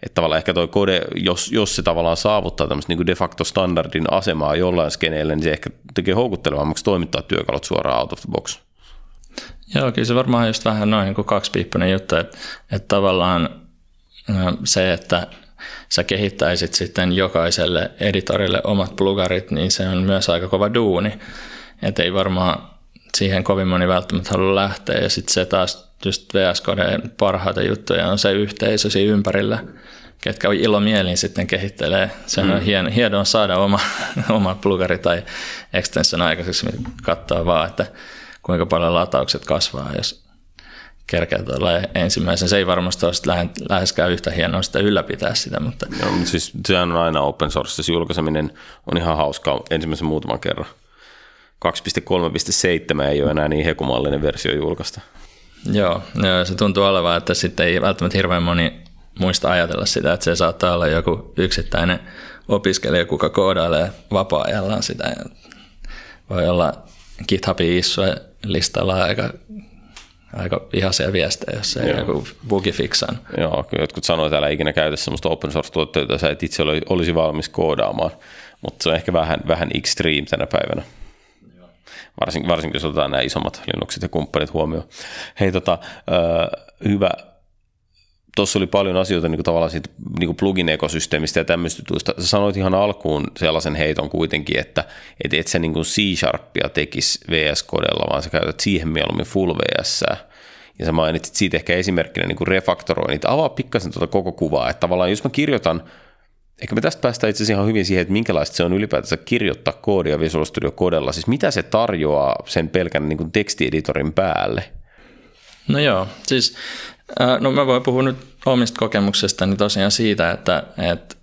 Että tavallaan ehkä toi kode, jos, jos se tavallaan saavuttaa tämmöistä niin de facto standardin asemaa jollain skeneillä, niin se ehkä tekee houkuttelevammaksi toimittaa työkalut suoraan out of the box. Joo, kyllä se varmaan just vähän noin niin kaksipiippunen juttu, että, että tavallaan se, että sä kehittäisit sitten jokaiselle editorille omat plugarit, niin se on myös aika kova duuni. Että ei varmaan siihen kovin moni välttämättä halua lähteä. Ja sitten se taas just VS Codeen parhaita juttuja on se yhteisö siinä ympärillä, ketkä ilomielin sitten kehittelee. Se on mm. hieno, hienoa saada oma, oma plugari tai extension aikaiseksi, katsoa vaan, että kuinka paljon lataukset kasvaa, jos kerkeä ensimmäisen. Se ei varmasti ole läheskään yhtä hienoa sitä ylläpitää sitä. Mutta... Joo, mutta siis sehän on aina open source. Se julkaiseminen on ihan hauskaa ensimmäisen muutaman kerran. 2.3.7 ei ole enää niin hekumallinen versio julkaista. Joo, se tuntuu olevan, että sitten ei välttämättä hirveän moni muista ajatella sitä, että se saattaa olla joku yksittäinen opiskelija, kuka koodailee vapaa-ajallaan sitä. Voi olla GitHubin issue listalla aika aika vihaisia viestejä, jos ei joku bugi fiksaan. Joo, kyllä jotkut sanoivat täällä ikinä käytä sellaista open source tuotteita, jota sä et itse olisi valmis koodaamaan, mutta se on ehkä vähän, vähän extreme tänä päivänä. Varsinkin, varsinkin jos otetaan nämä isommat Linuxit ja kumppanit huomioon. Hei, tota, hyvä tuossa oli paljon asioita niin kuin tavallaan siitä niin kuin plugin-ekosysteemistä ja tämmöistä jutuista. Sä sanoit ihan alkuun sellaisen heiton kuitenkin, että et, et sä niin kuin C-Sharpia tekisi VS-kodella, vaan sä käytät siihen mieluummin full VS. Ja sä mainitsit siitä ehkä esimerkkinä niin kuin refaktoroinnit. Avaa pikkasen tuota koko kuvaa, että tavallaan jos mä kirjoitan Ehkä me tästä päästään itse asiassa ihan hyvin siihen, että minkälaista se on ylipäätänsä kirjoittaa koodia Visual Studio kodella. Siis mitä se tarjoaa sen pelkän niin kuin tekstieditorin päälle? No joo, siis no mä voin puhua nyt omista kokemuksestani tosiaan siitä, että, että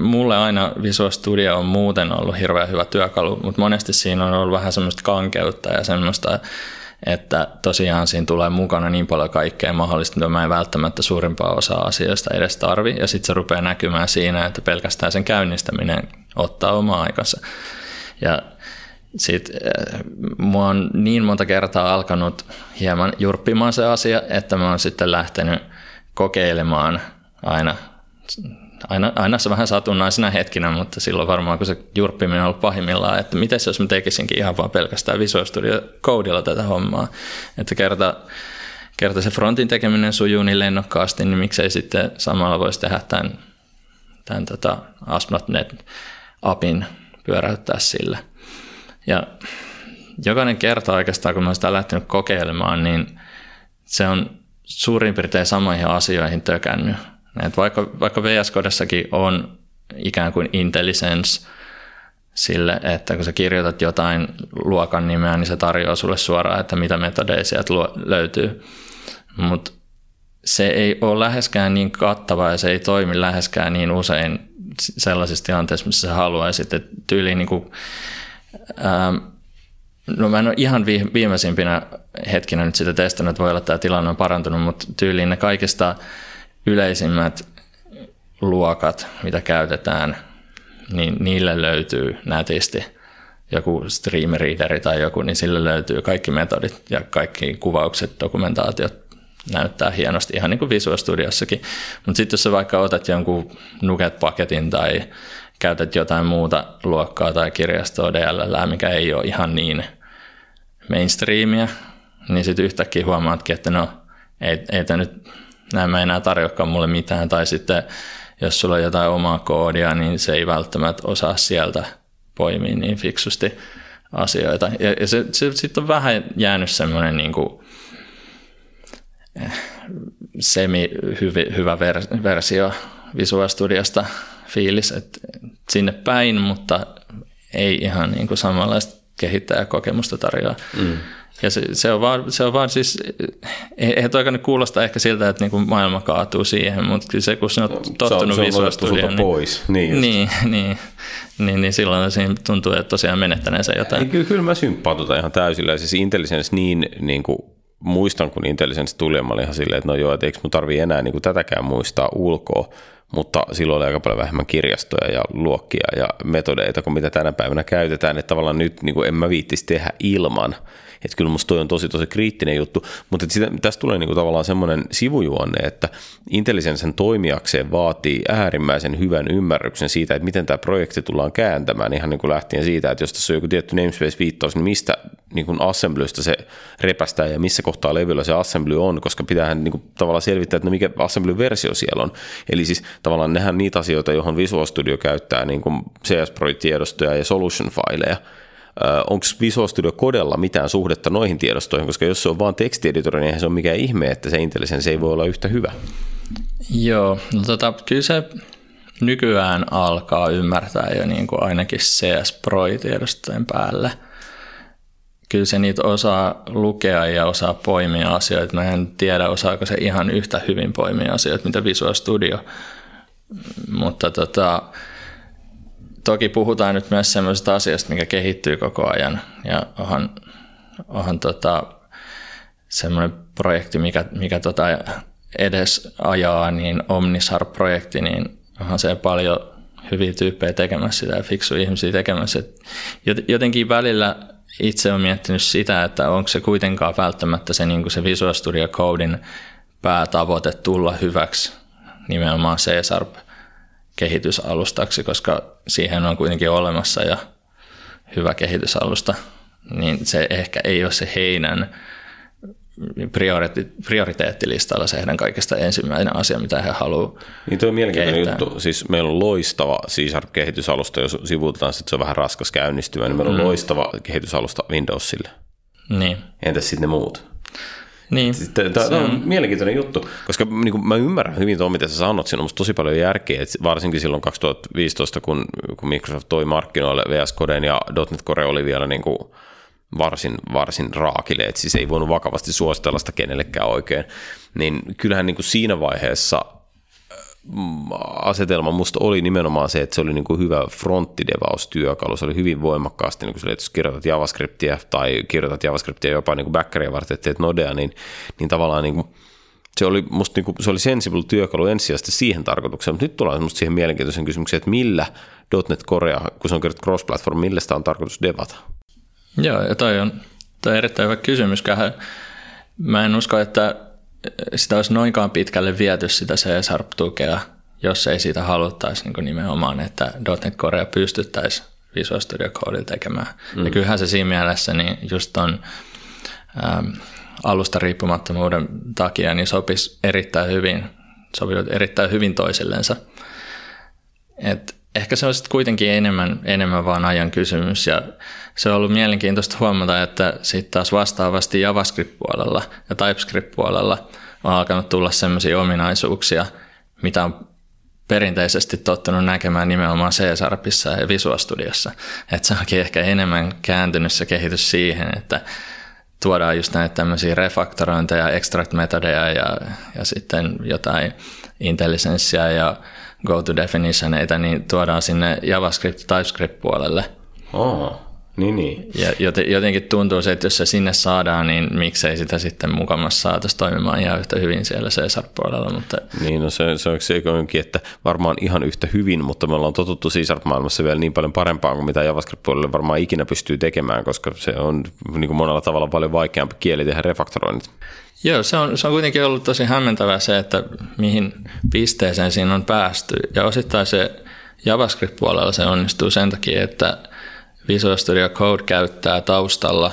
mulle aina Visual Studio on muuten ollut hirveän hyvä työkalu, mutta monesti siinä on ollut vähän semmoista kankeutta ja semmoista, että tosiaan siinä tulee mukana niin paljon kaikkea mahdollista, mitä mä en välttämättä suurimpaa osaa asioista edes tarvi, ja sitten se rupeaa näkymään siinä, että pelkästään sen käynnistäminen ottaa omaa aikansa. Ja sitten äh, mua on niin monta kertaa alkanut hieman jurppimaan se asia, että mä oon sitten lähtenyt kokeilemaan aina, aina, aina se vähän satunnaisena hetkinä, mutta silloin varmaan kun se jurppiminen on ollut pahimmillaan, että miten jos mä tekisinkin ihan vaan pelkästään Visual Studio Codeilla tätä hommaa, että kerta, kerta se frontin tekeminen sujuu niin lennokkaasti, niin miksei sitten samalla voisi tehdä tämän, tämän tota ASP.NET apin pyöräyttää sillä. Ja jokainen kerta oikeastaan, kun mä sitä lähtenyt kokeilemaan, niin se on suurin piirtein samoihin asioihin tökännyt. Et vaikka, vaikka VS Codessakin on ikään kuin intelligence sille, että kun sä kirjoitat jotain luokan nimeä, niin se tarjoaa sulle suoraan, että mitä metodeja sieltä löytyy. Mutta se ei ole läheskään niin kattava ja se ei toimi läheskään niin usein sellaisissa tilanteissa, missä sä haluaisit. Et tyyliin niin kuin, ähm, no mä en ole ihan viimeisimpinä hetkinä nyt sitä testannut, voi olla, että tämä tilanne on parantunut, mutta tyyliin ne kaikista yleisimmät luokat, mitä käytetään, niin niille löytyy nätisti joku stream readeri tai joku, niin sille löytyy kaikki metodit ja kaikki kuvaukset, dokumentaatiot näyttää hienosti, ihan niin kuin Visual Studiossakin. Mutta sitten jos sä vaikka otat jonkun Nuget-paketin tai käytät jotain muuta luokkaa tai kirjastoa DLL, mikä ei ole ihan niin mainstreamia, niin sitten yhtäkkiä huomaatkin, että no ei, ei tämä nyt nämä enää tarjoakaan mulle mitään, tai sitten jos sulla on jotain omaa koodia, niin se ei välttämättä osaa sieltä poimia niin fiksusti asioita. Ja, ja se, se sitten on vähän jäänyt semmoinen niin kuin, eh, semi-hyvä versio Visual Studiosta fiilis, että sinne päin, mutta ei ihan niin kuin samanlaista kehittäjäkokemusta tarjoaa. Mm. Ja se, se, on vaan, se on vaan siis, eihän toi nyt kuulosta ehkä siltä, että niinku maailma kaatuu siihen, mutta kyllä se, kun tottunut se on, se on niin, pois. Niin, niin, niin, niin, niin, silloin siinä tuntuu, että tosiaan menettäneensä jotain. Ei, kyllä, kyllä mä symppaan tota ihan täysillä. Siis Intelligence niin, niin kuin muistan, kun Intelligence tuli, mä olin ihan silleen, että no joo, että eikö mun tarvii enää niin kuin tätäkään muistaa ulkoa, mutta silloin oli aika paljon vähemmän kirjastoja ja luokkia ja metodeita kuin mitä tänä päivänä käytetään, että tavallaan nyt niin kuin en mä viittisi tehdä ilman, että kyllä musta toi on tosi tosi kriittinen juttu, mutta sitä, tästä tulee niinku tavallaan semmoinen sivujuonne, että Intelligencen toimijakseen vaatii äärimmäisen hyvän ymmärryksen siitä, että miten tämä projekti tullaan kääntämään, ihan niin kuin lähtien siitä, että jos tässä on joku tietty namespace-viittaus, niin mistä niin kuin assemblystä se repästää ja missä kohtaa levyllä se assembly on, koska pitäähän niin kuin tavallaan selvittää, että no mikä assembly-versio siellä on. Eli siis tavallaan nehän niitä asioita, johon Visual Studio käyttää niin CS Project-tiedostoja ja solution-fileja, onko Visual Studio Codella mitään suhdetta noihin tiedostoihin, koska jos se on vain tekstieditori, niin eihän se ole mikään ihme, että se IntelliSense ei voi olla yhtä hyvä. Joo, no tota, kyllä se nykyään alkaa ymmärtää jo niin kuin ainakin CS Pro-tiedostojen päälle. Kyllä se niitä osaa lukea ja osaa poimia asioita. Mä en tiedä, osaako se ihan yhtä hyvin poimia asioita, mitä Visual Studio. Mutta tota, toki puhutaan nyt myös sellaisesta asiasta, mikä kehittyy koko ajan. Ja onhan, onhan tota, semmoinen projekti, mikä, mikä tota edes ajaa, niin Omnisar-projekti, niin onhan se paljon hyviä tyyppejä tekemässä sitä ja fiksuja ihmisiä tekemässä. Et jotenkin välillä itse olen miettinyt sitä, että onko se kuitenkaan välttämättä se, niin se Visual Studio Codein päätavoite tulla hyväksi nimenomaan C-Sharp kehitysalustaksi, koska siihen on kuitenkin olemassa ja hyvä kehitysalusta, niin se ehkä ei ole se heidän prioriteettilistalla se heidän kaikesta ensimmäinen asia, mitä he haluavat Niin tuo on mielenkiintoinen kehittää. juttu. Siis meillä on loistava C-Sharp-kehitysalusta, jos sivuutetaan, että se on vähän raskas käynnistymään, niin meillä on mm. loistava kehitysalusta Windowsille. Niin. Entäs sitten ne muut? Niin. Sitten, tämä on, on mielenkiintoinen juttu, koska niin kuin mä ymmärrän hyvin tuo, mitä sä sanot, siinä on tosi paljon järkeä, että varsinkin silloin 2015, kun, kun Microsoft toi markkinoille VS Codeen ja .NET Core oli vielä niin kuin varsin, varsin raakille, että siis ei voinut vakavasti suositella sitä kenellekään oikein, niin kyllähän niin kuin siinä vaiheessa asetelma musta oli nimenomaan se, että se oli niin kuin hyvä fronttidevaustyökalu. Se oli hyvin voimakkaasti, niin kuin se, että jos kirjoitat JavaScriptia tai kirjoitat JavaScriptia jopa niin kuin backeria varten, että teet nodea, niin, niin tavallaan niin kuin, se oli, musta niin kuin, se oli sensible työkalu ensisijaisesti siihen tarkoitukseen, mutta nyt tullaan musta siihen mielenkiintoisen kysymykseen, että millä .NET Korea, kun se on kirjoitettu cross-platform, millä sitä on tarkoitus devata? Joo, ja toi on, toi on erittäin hyvä kysymys. Mä en usko, että sitä olisi noinkaan pitkälle viety sitä C-Sharp-tukea, jos ei siitä haluttaisi niin nimenomaan, että .NET Core pystyttäisiin Visual Studio Codeilla tekemään. Mm. Ja kyllähän se siinä mielessä niin just on ähm, alusta riippumattomuuden takia niin sopisi erittäin hyvin, sopivat erittäin hyvin toisillensa. Et ehkä se on sitten kuitenkin enemmän, enemmän vaan ajan kysymys ja se on ollut mielenkiintoista huomata, että sitten taas vastaavasti JavaScript-puolella ja TypeScript-puolella on alkanut tulla sellaisia ominaisuuksia, mitä on perinteisesti tottunut näkemään nimenomaan C-Sharpissa ja Visual Studiossa. Että se onkin ehkä enemmän kääntynyt se kehitys siihen, että tuodaan just näitä tämmöisiä refaktorointeja, extract-metodeja ja, ja sitten jotain intelligenssiä ja go-to-definitioneita, niin tuodaan sinne JavaScript-TypeScript-puolelle. Oh. Niin, niin. Ja jotenkin tuntuu se, että jos se sinne saadaan, niin miksei sitä sitten mukamassa saataisiin toimimaan ihan yhtä hyvin siellä C-Sharp-puolella. Mutta... Niin, no se, se on se onkin, että varmaan ihan yhtä hyvin, mutta me ollaan totuttu C-Sharp-maailmassa vielä niin paljon parempaan kuin mitä JavaScript-puolelle varmaan ikinä pystyy tekemään, koska se on niin kuin monella tavalla paljon vaikeampi kieli tehdä refaktoroinnit. Joo, se on, se on kuitenkin ollut tosi hämmentävää se, että mihin pisteeseen siinä on päästy. Ja osittain se JavaScript-puolella se onnistuu sen takia, että – Visual Studio Code käyttää taustalla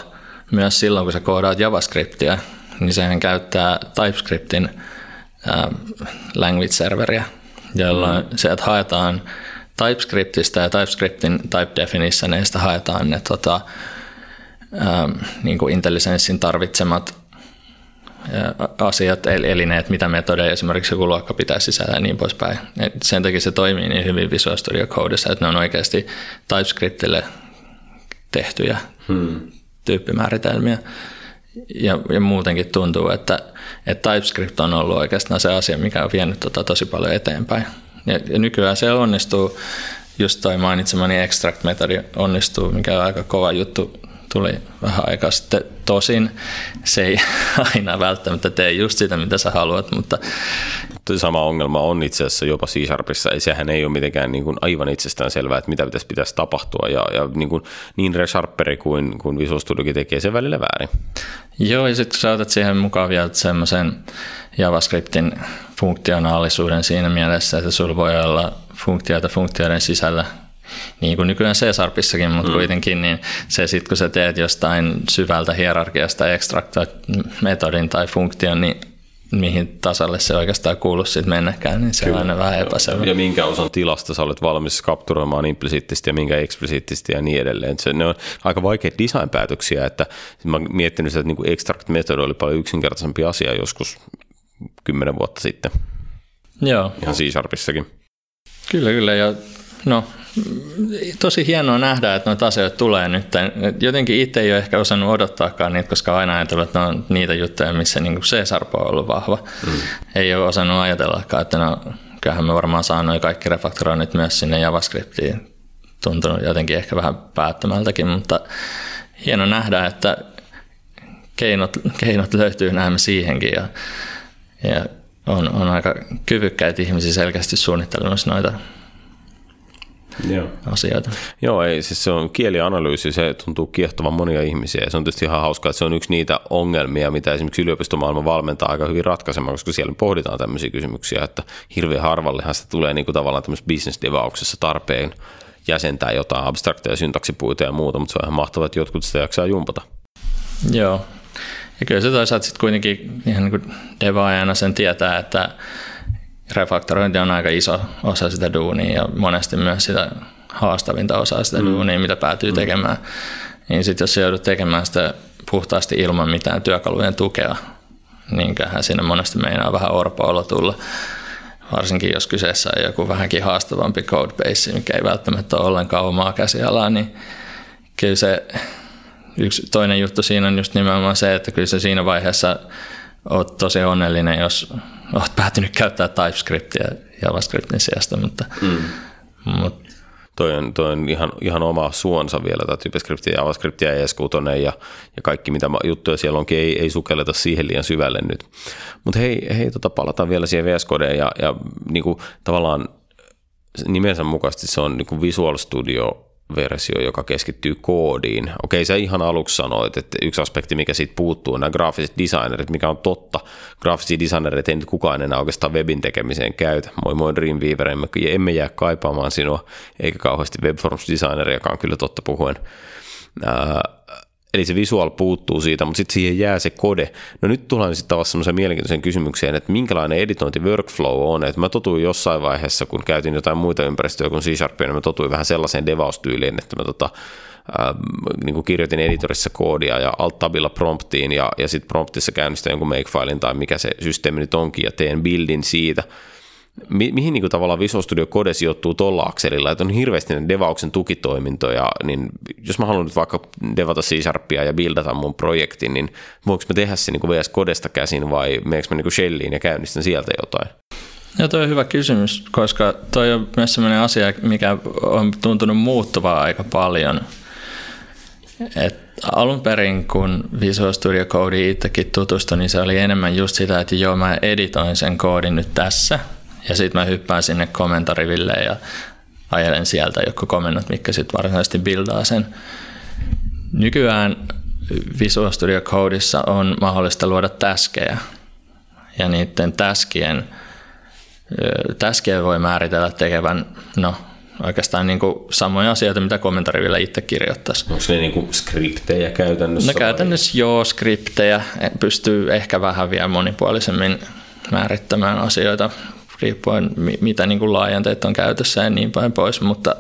myös silloin, kun sä koodaat JavaScriptia, niin sehän käyttää TypeScriptin äh, language serveria, jolloin mm. sieltä haetaan TypeScriptista ja TypeScriptin type definitioneista haetaan ne tota, ähm, niin kuin intelligenssin tarvitsemat asiat, eli ne, että mitä metodeja esimerkiksi joku luokka pitää sisällä ja niin poispäin. Et sen takia se toimii niin hyvin Visual Studio Codessa, että ne on oikeasti TypeScriptille tehtyjä hmm. tyyppimääritelmiä. Ja, ja muutenkin tuntuu, että, että TypeScript on ollut oikeastaan se asia, mikä on vienyt tota tosi paljon eteenpäin. Ja, ja nykyään se onnistuu, just toi mainitsemani extract-metodi onnistuu, mikä on aika kova juttu tuli vähän aikaa sitten. Tosin se ei aina välttämättä tee just sitä, mitä sä haluat, mutta... Sama ongelma on itse asiassa jopa C-Sharpissa. Sehän ei ole mitenkään niin kuin aivan itsestään selvää, että mitä pitäisi, pitäisi tapahtua. Ja, ja niin, kuin, niin ReSharperi kuin, kuin Visual Studiokin tekee sen välillä väärin. Joo, ja sitten kun sä otat siihen mukaan vielä semmoisen JavaScriptin funktionaalisuuden siinä mielessä, että sulla voi olla funktioita funktioiden sisällä niin kuin nykyään C-Sharpissakin, mutta mm. kuitenkin niin se sitten kun sä teet jostain syvältä hierarkiasta extractoit metodin tai funktion, niin mihin tasalle se oikeastaan kuulu sitten mennäkään, niin se Kyllä. on aina vähän epäselvä. Ja minkä osan tilasta sä olet valmis kapturoimaan implisiittisesti ja minkä eksplisiittisesti ja niin edelleen. Se, ne on aika vaikeita design-päätöksiä, että mä oon miettinyt sitä, että niin extract-metodi oli paljon yksinkertaisempi asia joskus kymmenen vuotta sitten. Joo. Ihan C-Sharpissakin. Kyllä, kyllä. Ja no, tosi hienoa nähdä, että noita asioita tulee nyt. Jotenkin itse ei ole ehkä osannut odottaakaan niitä, koska aina ajatellut, että ne on niitä juttuja, missä niin C-sarpo on ollut vahva. Mm. Ei ole osannut ajatellakaan, että no, kyllähän me varmaan saa noin kaikki refaktoroinnit myös sinne JavaScriptiin. Tuntunut jotenkin ehkä vähän päättämältäkin, mutta hieno nähdä, että keinot, keinot löytyy näemme siihenkin ja, ja on, on aika kyvykkäitä ihmisiä selkeästi suunnittelemassa noita Joo. asioita. Joo, ei, siis se on kielianalyysi, se tuntuu kiehtovan monia ihmisiä ja se on tietysti ihan hauskaa, että se on yksi niitä ongelmia, mitä esimerkiksi yliopistomaailma valmentaa aika hyvin ratkaisemaan, koska siellä pohditaan tämmöisiä kysymyksiä, että hirveän harvallehan se tulee niin kuin tavallaan tämmöisessä business devauksessa tarpeen jäsentää jotain abstrakteja syntaksipuita ja muuta, mutta se on ihan mahtavaa, että jotkut sitä jaksaa jumpata. Joo, ja kyllä se toisaalta sitten kuitenkin ihan niin kuin devaajana sen tietää, että refaktorointi on aika iso osa sitä duunia ja monesti myös sitä haastavinta osaa sitä mm. duunia, mitä päätyy mm. tekemään. Niin sitten jos joudut tekemään sitä puhtaasti ilman mitään työkalujen tukea, niin kyllähän siinä monesti meinaa vähän orpo tulla. Varsinkin jos kyseessä on joku vähänkin haastavampi codebase, mikä ei välttämättä ole ollenkaan omaa käsialaa, niin kyllä se yksi toinen juttu siinä on just nimenomaan se, että kyllä se siinä vaiheessa oot tosi onnellinen, jos olet päätynyt käyttää TypeScriptia JavaScriptin sijasta, mutta, mm. mutta toi on, toi on ihan, ihan oma suonsa vielä, tämä TypeScript ja JavaScript ja ES6 ja, ja kaikki mitä juttuja siellä onkin, ei, ei sukelleta siihen liian syvälle nyt. Mutta hei, hei tota, palataan vielä siihen VS Codeen ja, ja niin kuin, tavallaan nimensä mukaisesti se on niin kuin Visual Studio versio, joka keskittyy koodiin. Okei, sä ihan aluksi sanoit, että yksi aspekti, mikä siitä puuttuu, on nämä graafiset designerit, mikä on totta. Graafisia designereita ei nyt kukaan enää oikeastaan webin tekemiseen käytä. Moi moi Dreamweaver, emme, emme jää kaipaamaan sinua, eikä kauheasti webforms designeriakaan kyllä totta puhuen. Ää, Eli se visual puuttuu siitä, mutta sitten siihen jää se kode. No nyt tullaan sitten taas semmoiseen mielenkiintoiseen kysymykseen, että minkälainen editointi workflow on. Että mä totuin jossain vaiheessa, kun käytin jotain muita ympäristöjä kuin C-Sharpia, niin mä totuin vähän sellaiseen devaustyyliin, että mä tota, äh, niin kuin kirjoitin editorissa koodia ja alt-tabilla promptiin ja, ja sitten promptissa käynnistän jonkun make-filein tai mikä se systeemi nyt onkin ja teen buildin siitä – mi- mihin niin kuin tavallaan Visual Studio Code sijoittuu tuolla akselilla, että on hirveästi ne devauksen tukitoimintoja, niin jos mä haluan nyt vaikka devata C-Sharpia ja buildata mun projektin, niin voinko mä tehdä se niin kuin VS Codesta käsin vai meneekö mä niin kuin Shelliin ja käynnistän sieltä jotain? Ja toi on hyvä kysymys, koska toi on myös sellainen asia, mikä on tuntunut muuttuvaa aika paljon. Et alun perin, kun Visual Studio Code itsekin tutustui, niin se oli enemmän just sitä, että joo, mä editoin sen koodin nyt tässä – ja sitten mä hyppään sinne kommentariville ja ajelen sieltä joku komennot, mikä sitten varsinaisesti buildaa sen. Nykyään Visual Studio Codeissa on mahdollista luoda täskejä ja niiden täskien, täskejä voi määritellä tekevän no, oikeastaan niin kuin samoja asioita, mitä kommentarivillä itse kirjoittaisi. Onko ne niin kuin skriptejä käytännössä? No käytännössä vai? joo, skriptejä. Pystyy ehkä vähän vielä monipuolisemmin määrittämään asioita riippuen mitä niin kuin laajenteet on käytössä ja niin päin pois, mutta,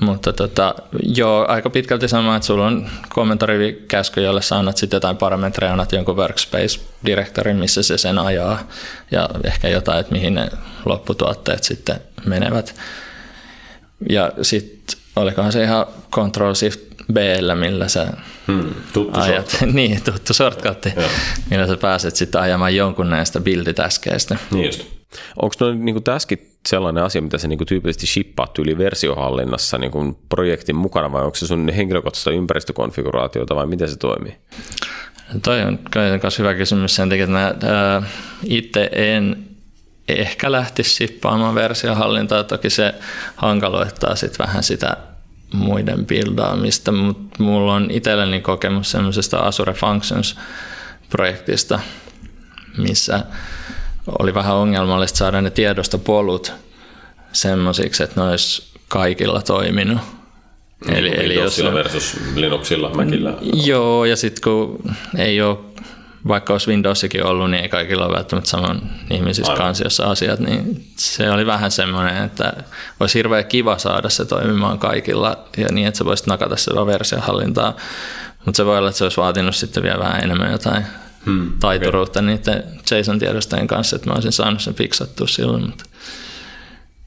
mutta tota, joo, aika pitkälti sama, että sulla on kommentarikäsky, jolle sä annat sitten jotain parametreja, annat jonkun workspace-direktorin, missä se sen ajaa ja ehkä jotain, että mihin ne lopputuotteet sitten menevät. Ja sitten olikohan se ihan Control Shift b millä sä hmm, tuttu ajat, niin, tuttu shortcut, millä sä pääset sitten ajamaan jonkun näistä builditäskeistä. Niin just. Onko niin tässäkin sellainen asia, mitä sä niin tyypillisesti shippaat yli versiohallinnassa niin kuin projektin mukana, vai onko se sun henkilökohtaista ympäristökonfiguraatiota, vai miten se toimii? Toi on myös hyvä kysymys sen takia, että mä ää, itse en ehkä lähtisi shippaamaan versiohallintaa. Toki se hankaloittaa sitten vähän sitä muiden buildaamista, mutta mulla on itselleni kokemus semmoisesta Azure Functions-projektista, missä oli vähän ongelmallista saada ne tiedostopolut semmoisiksi, että ne olisi kaikilla toiminut. Niin, eli, eli jos versus Linuxilla, Macillä. Joo, ja sitten kun ei ole, vaikka olisi Windowsikin ollut, niin ei kaikilla ole välttämättä saman ihmisissä kansiossa asiat, niin se oli vähän semmoinen, että olisi hirveän kiva saada se toimimaan kaikilla, ja niin, että sä voisit nakata sitä versiohallintaa, mutta se voi olla, että se olisi vaatinut sitten vielä vähän enemmän jotain hmm, taituruutta okay. niiden JSON-tiedostojen kanssa, että mä olisin saanut sen fiksattua silloin. Mutta.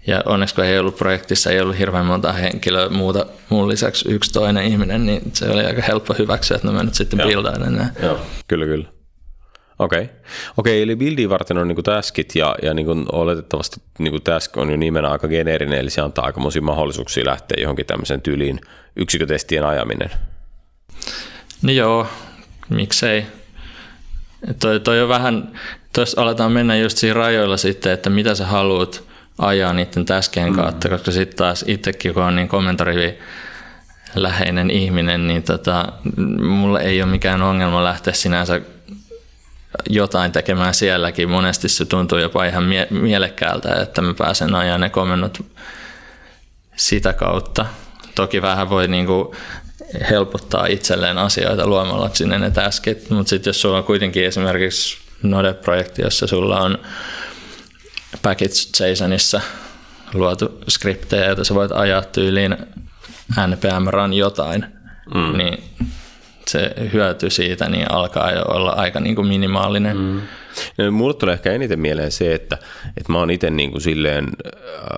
Ja onneksi kun ei ollut projektissa, ei ollut hirveän monta henkilöä muuta mun lisäksi yksi toinen ihminen, niin se oli aika helppo hyväksyä, että mä nyt sitten buildaan enää. Joo, kyllä kyllä. Okei. Okay. Okei, okay, eli buildiin varten on niinku taskit ja, ja niinku oletettavasti niinku task on jo nimenä aika geneerinen, eli se antaa aikamoisia mahdollisuuksia lähteä johonkin tämmöisen tyyliin yksikkötestien ajaminen. No joo, miksei. Toi, toi on vähän, tuossa aletaan mennä just siinä rajoilla sitten, että mitä sä haluat ajaa niiden täskien mm. kautta, koska sitten taas itsekin, kun on niin kommentarivi läheinen ihminen, niin tota, mulla ei ole mikään ongelma lähteä sinänsä jotain tekemään sielläkin. Monesti se tuntuu jopa ihan mie- mielekkäältä, että mä pääsen ajaa ne komennot sitä kautta. Toki vähän voi niinku helpottaa itselleen asioita luomalla sinne ne taskit, mutta sitten jos sulla on kuitenkin esimerkiksi Node-projekti, jossa sulla on package JSONissa luotu skriptejä, joita sä voit ajaa tyyliin npm run jotain, mm. niin se hyöty siitä niin alkaa jo olla aika niin kuin minimaalinen. Mm. No, mulle tulee ehkä eniten mieleen se, että, että mä oon itse niin kuin silleen,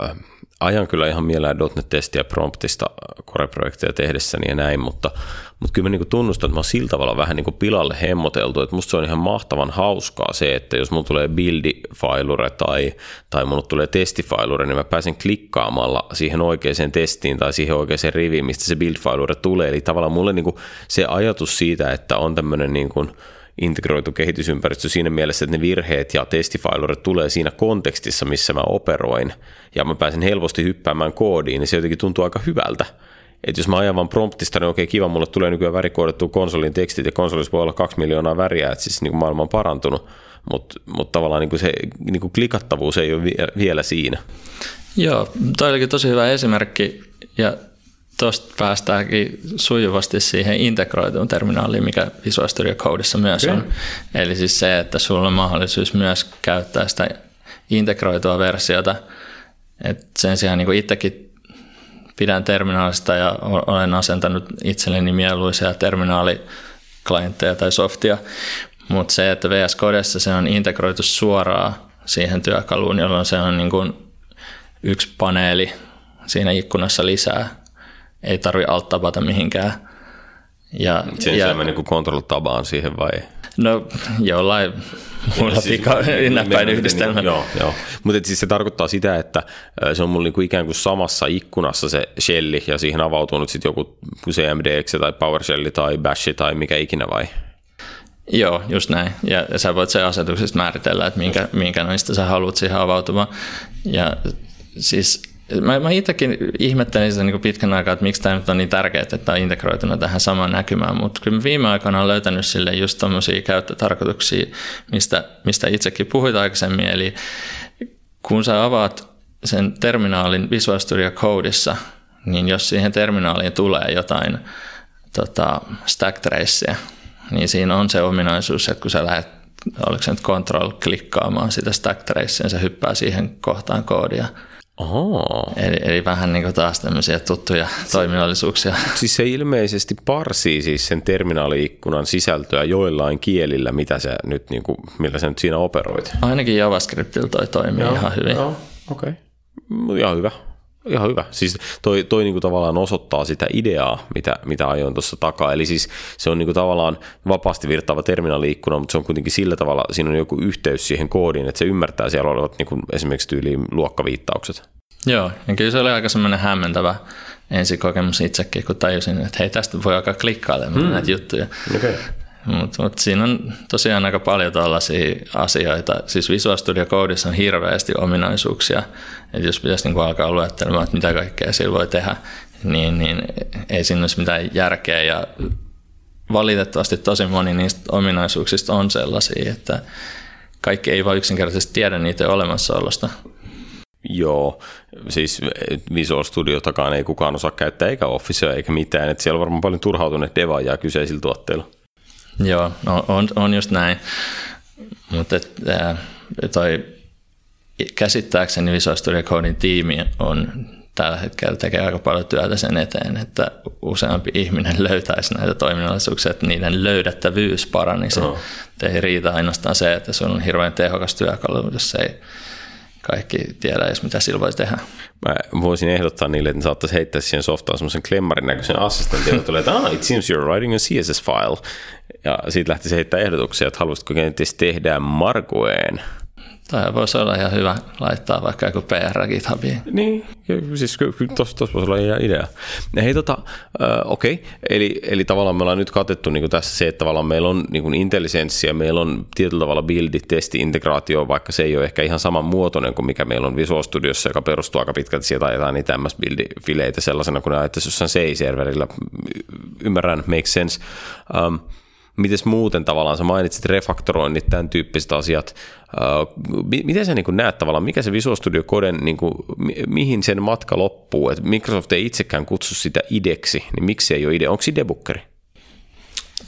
äh, ajan kyllä ihan mielellään .NET-testiä promptista koreprojekteja tehdessäni ja näin, mutta, mutta kyllä mä niin tunnustan, että mä oon sillä tavalla vähän niin pilalle hemmoteltu, että musta se on ihan mahtavan hauskaa se, että jos mulla tulee buildifailure tai, tai mulla tulee testifailure, niin mä pääsen klikkaamalla siihen oikeaan testiin tai siihen oikeaan riviin, mistä se buildfailure tulee. Eli tavallaan mulle niin se ajatus siitä, että on tämmöinen niin kuin, integroitu kehitysympäristö siinä mielessä, että ne virheet ja testifailurit tulee siinä kontekstissa, missä mä operoin, ja mä pääsen helposti hyppäämään koodiin, niin se jotenkin tuntuu aika hyvältä. Että jos mä ajan vaan promptista, niin okei, kiva, mulle tulee nykyään värikoodattua konsolin tekstit, ja konsolissa voi olla kaksi miljoonaa väriä, että siis niin maailma on parantunut, mutta mut tavallaan niin kuin se niin kuin klikattavuus ei ole vielä siinä. Joo, toi olikin tosi hyvä esimerkki, ja tuosta päästäänkin sujuvasti siihen integroituun terminaaliin, mikä Visual Studio Codeissa myös okay. on. Eli siis se, että sulla on mahdollisuus myös käyttää sitä integroitua versiota. Et sen sijaan niin itsekin pidän terminaalista ja olen asentanut itselleni mieluisia terminaaliklientteja tai softia, mutta se, että VS Codessa se on integroitu suoraan siihen työkaluun, jolloin se on niin kuin yksi paneeli siinä ikkunassa lisää ei tarvi alt-tabata mihinkään. Ja, Sen ja, niin kuin control-tabaan siihen vai? No jollain mulla siis, näppäin yhdistelmä. Niin, joo, joo. Mutta siis se tarkoittaa sitä, että se on mulla niinku ikään kuin samassa ikkunassa se shelli ja siihen avautuu nyt sitten joku CMDX tai PowerShell tai Bash tai mikä ikinä vai? Joo, just näin. Ja sä voit se asetuksesta määritellä, että minkä, minkä noista sä haluat siihen avautumaan. Ja siis Mä, mä itsekin ihmettelin sitä niin pitkän aikaa, että miksi tämä nyt on niin tärkeää, että on integroituna tähän samaan näkymään, mutta kyllä viime aikoina olen löytänyt sille just tämmöisiä käyttötarkoituksia, mistä, mistä itsekin puhuit aikaisemmin, eli kun sä avaat sen terminaalin Visual Studio Codeissa, niin jos siihen terminaaliin tulee jotain tota, stack traceja, niin siinä on se ominaisuus, että kun sä lähdet oliko se nyt control klikkaamaan sitä stack tracea, niin se hyppää siihen kohtaan koodia, Oho. Eli, eli vähän niin taas tämmöisiä tuttuja toiminnallisuuksia. Siis se ilmeisesti parsii siis sen terminaaliikkunan sisältöä joillain kielillä, mitä se nyt, niin kuin, millä sä nyt siinä operoit. Ainakin JavaScriptilla toi toimii joo, ihan hyvin. Joo, okei. Okay. Ihan hyvä. Ihan hyvä. Siis toi, toi niinku tavallaan osoittaa sitä ideaa, mitä, mitä ajoin tuossa takaa. Eli siis se on niinku tavallaan vapaasti virtaava terminaaliikkuna, mutta se on kuitenkin sillä tavalla, siinä on joku yhteys siihen koodiin, että se ymmärtää siellä olevat niinku esimerkiksi tyyliin luokkaviittaukset. Joo, ja kyllä se oli aika semmoinen hämmentävä ensikokemus itsekin, kun tajusin, että hei, tästä voi alkaa klikkailemaan hmm. näitä juttuja. Okay. Mutta mut siinä on tosiaan aika paljon tällaisia asioita. Siis Visual Studio Codeissa on hirveästi ominaisuuksia. Että jos pitäisi niinku alkaa luettelemaan, että mitä kaikkea sillä voi tehdä, niin, niin ei siinä olisi mitään järkeä. Ja valitettavasti tosi moni niistä ominaisuuksista on sellaisia, että kaikki ei vain yksinkertaisesti tiedä niiden olemassaolosta. Joo, siis Visual Studiotakaan ei kukaan osaa käyttää eikä Officea eikä mitään, että siellä on varmaan paljon turhautuneet devaajia kyseisillä tuotteilla. Joo, on, on just näin, mutta toi käsittääkseni Visual Studio Codein tiimi on tällä hetkellä tekee aika paljon työtä sen eteen, että useampi ihminen löytäisi näitä toiminnallisuuksia, että niiden löydettävyys paranisi. Oh. Ei riitä ainoastaan se, että se on hirveän tehokas työkalu, jos ei kaikki tiedä edes, mitä sillä voi tehdä. Mä voisin ehdottaa niille, että ne saattaisi heittää siihen softaan semmoisen klemmarin näköisen assistentin, joka tulee, että ah, it seems you're writing a CSS-file. Ja siitä lähtisi heittää ehdotuksia, että haluaisitko kenties tehdä Margoeen tai voisi olla ihan hyvä laittaa vaikka joku PR GitHubiin. Niin, siis tuossa tos voisi olla ihan idea. Hei tota, äh, okei, eli, eli tavallaan me ollaan nyt katettu niin tässä se, että tavallaan meillä on niin intelligenssiä, meillä on tietyllä tavalla buildi, testi, integraatio, vaikka se ei ole ehkä ihan saman muotoinen kuin mikä meillä on Visual Studiossa, joka perustuu aika pitkälti sieltä ajetaan niitä ms build-fileitä sellaisena kuin ne ajattaisiin jossain CI-serverillä. Ymmärrän, makes sense. Um, Mites muuten tavallaan, sä mainitsit refaktoroinnit, tämän tyyppiset asiat. Miten sä niin näet tavallaan, mikä se Visual Studio Coden, niin kuin, mihin sen matka loppuu? Et Microsoft ei itsekään kutsu sitä ideksi, niin miksi ei ole ide? Onko se debukkeri?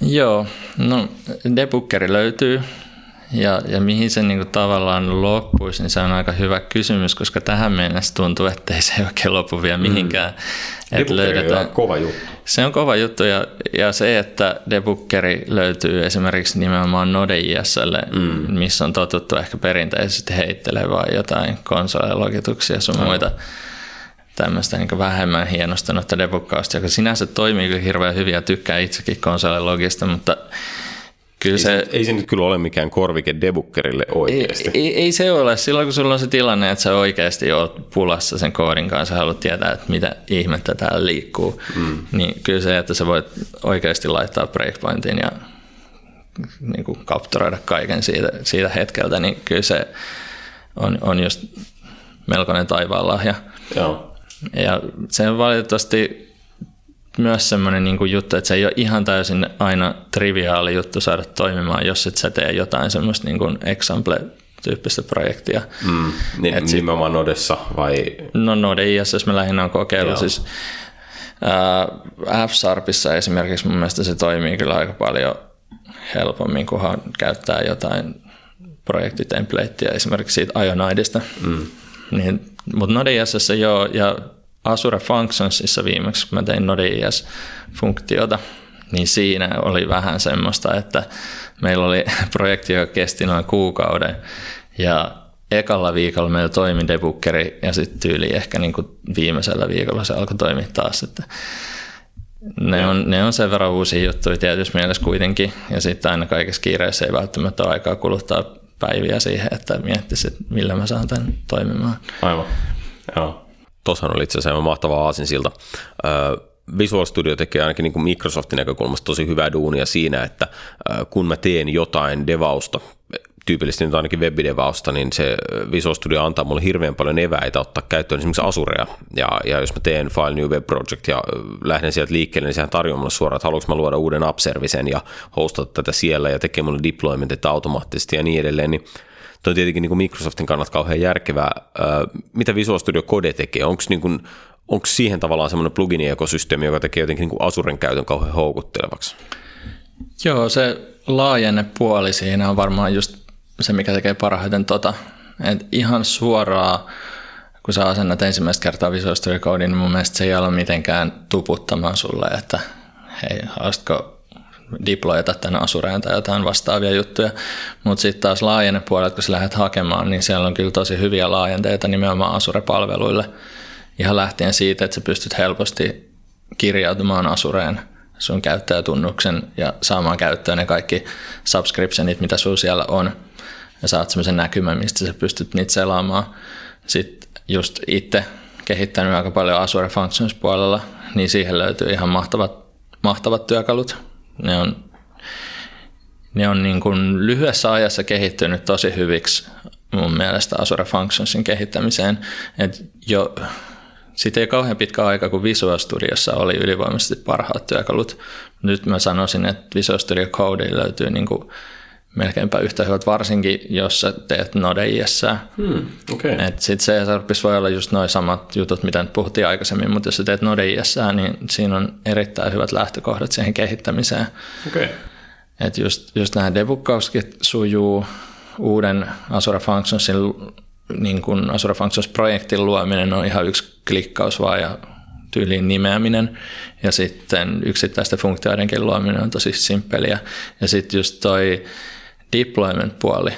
Joo, no debukkeri löytyy ja, ja mihin se niin kuin tavallaan loppuisi, niin se on aika hyvä kysymys, koska tähän mennessä tuntuu, että ei se oikein lopu vielä mihinkään. Mm. Että löydetään, on kova juttu. Se on kova juttu ja, ja se, että debukkeri löytyy esimerkiksi nimenomaan Node.jslle, mm. missä on totuttu ehkä perinteisesti heittelevää jotain konsolilogituksia sun mm. muita tämmöistä niin vähemmän hienostunutta debukkausta, joka sinänsä toimii hirveän hyvin ja tykkää itsekin konsolilogista, mutta Kyllä ei, se, ei se nyt kyllä ole mikään korvike debukkerille oikeasti. Ei, ei, ei se ole. Silloin kun sulla on se tilanne, että sä oikeasti oot pulassa sen koodin kanssa, haluat tietää, että mitä ihmettä täällä liikkuu, mm. niin kyllä se, että sä voit oikeasti laittaa breakpointin ja niin kuin kapturoida kaiken siitä, siitä hetkeltä, niin kyllä se on, on just melkoinen taivaanlahja. Joo. Ja se on valitettavasti myös semmoinen niin kuin juttu, että se ei ole ihan täysin aina triviaali juttu saada toimimaan, jos et sä tee jotain semmoista niin kuin example-tyyppistä projektia. Mm, niin, Et nimenomaan Nodessa vai? No Node ISS me lähinnä on kokeillut. Siis, äh, F-Sharpissa esimerkiksi mun mielestä se toimii kyllä aika paljon helpommin, kunhan käyttää jotain projektitempleittiä esimerkiksi siitä Ionidesta. Mm. Niin, mutta Node.js joo, ja Azure Functionsissa viimeksi, kun mä tein Node.js-funktiota, niin siinä oli vähän semmoista, että meillä oli projekti, joka kesti noin kuukauden ja ekalla viikolla meillä toimi debukkeri ja sitten tyyli ehkä niin kuin viimeisellä viikolla se alkoi toimia taas. Että ne, on, ne on sen verran uusia juttuja tietysti mielessä kuitenkin ja sitten aina kaikessa kiireessä ei välttämättä ole aikaa kuluttaa päiviä siihen, että miettisi, että millä mä saan tämän toimimaan. Aivan, joo. Tuossahan oli itse asiassa mahtava aasinsilta. Visual Studio tekee ainakin niin kuin Microsoftin näkökulmasta tosi hyvää duunia siinä, että kun mä teen jotain devausta, tyypillisesti nyt ainakin webidevausta, niin se Visual Studio antaa mulle hirveän paljon eväitä ottaa käyttöön esimerkiksi Asurea. Ja, ja jos mä teen File New Web Project ja lähden sieltä liikkeelle, niin sehän tarjoaa mulle suoraan, että haluanko mä luoda uuden app-servicen ja hostata tätä siellä ja tekee mulle deploymentit automaattisesti ja niin edelleen, niin Tuo on tietenkin niin kuin Microsoftin kannalta kauhean järkevää. Mitä Visual Studio Code tekee? Onko niin kuin, onko siihen tavallaan semmoinen plugin-ekosysteemi, joka tekee jotenkin niin kuin Azuren käytön kauhean houkuttelevaksi? Joo, se laajenne puoli siinä on varmaan just se, mikä tekee parhaiten tota. Et ihan suoraan, kun sä asennat ensimmäistä kertaa Visual Studio Code, niin mun mielestä se ei ole mitenkään tuputtamaan sulle, että hei, haluaisitko deployata tänne Asureen tai jotain vastaavia juttuja. Mutta sitten taas laajennepuolet, kun sä lähdet hakemaan, niin siellä on kyllä tosi hyviä laajenteita nimenomaan Asure-palveluille. ihan lähtien siitä, että sä pystyt helposti kirjautumaan Asureen sun käyttäjätunnuksen ja saamaan käyttöön ne kaikki subscriptionit, mitä sulla siellä on. Ja saat semmoisen näkymän, mistä sä pystyt niitä selaamaan. Sitten just itse kehittänyt aika paljon Azure Functions puolella, niin siihen löytyy ihan mahtavat, mahtavat työkalut. Ne on, ne on niin kuin lyhyessä ajassa kehittynyt tosi hyviksi mun mielestä Azure Functionsin kehittämiseen. Et jo siitä ei kauhean pitkä aika, kun Visual Studiossa oli ylivoimaisesti parhaat työkalut. Nyt mä sanoisin, että Visual Studio Code löytyy niin kuin melkeinpä yhtä hyvät, varsinkin jos sä teet Node.js. Hmm, okay. Sitten CSRPissa voi olla just noin samat jutut, mitä nyt puhuttiin aikaisemmin, mutta jos sä teet Node.js, niin siinä on erittäin hyvät lähtökohdat siihen kehittämiseen. Okay. Et just, just nämä debuggauskin sujuu, uuden Azure Functionsin niin kuin Azure Functions-projektin luominen on ihan yksi klikkaus vaan ja tyyliin nimeäminen ja sitten yksittäisten funktioidenkin luominen on tosi simppeliä. Ja sitten just toi deployment-puoli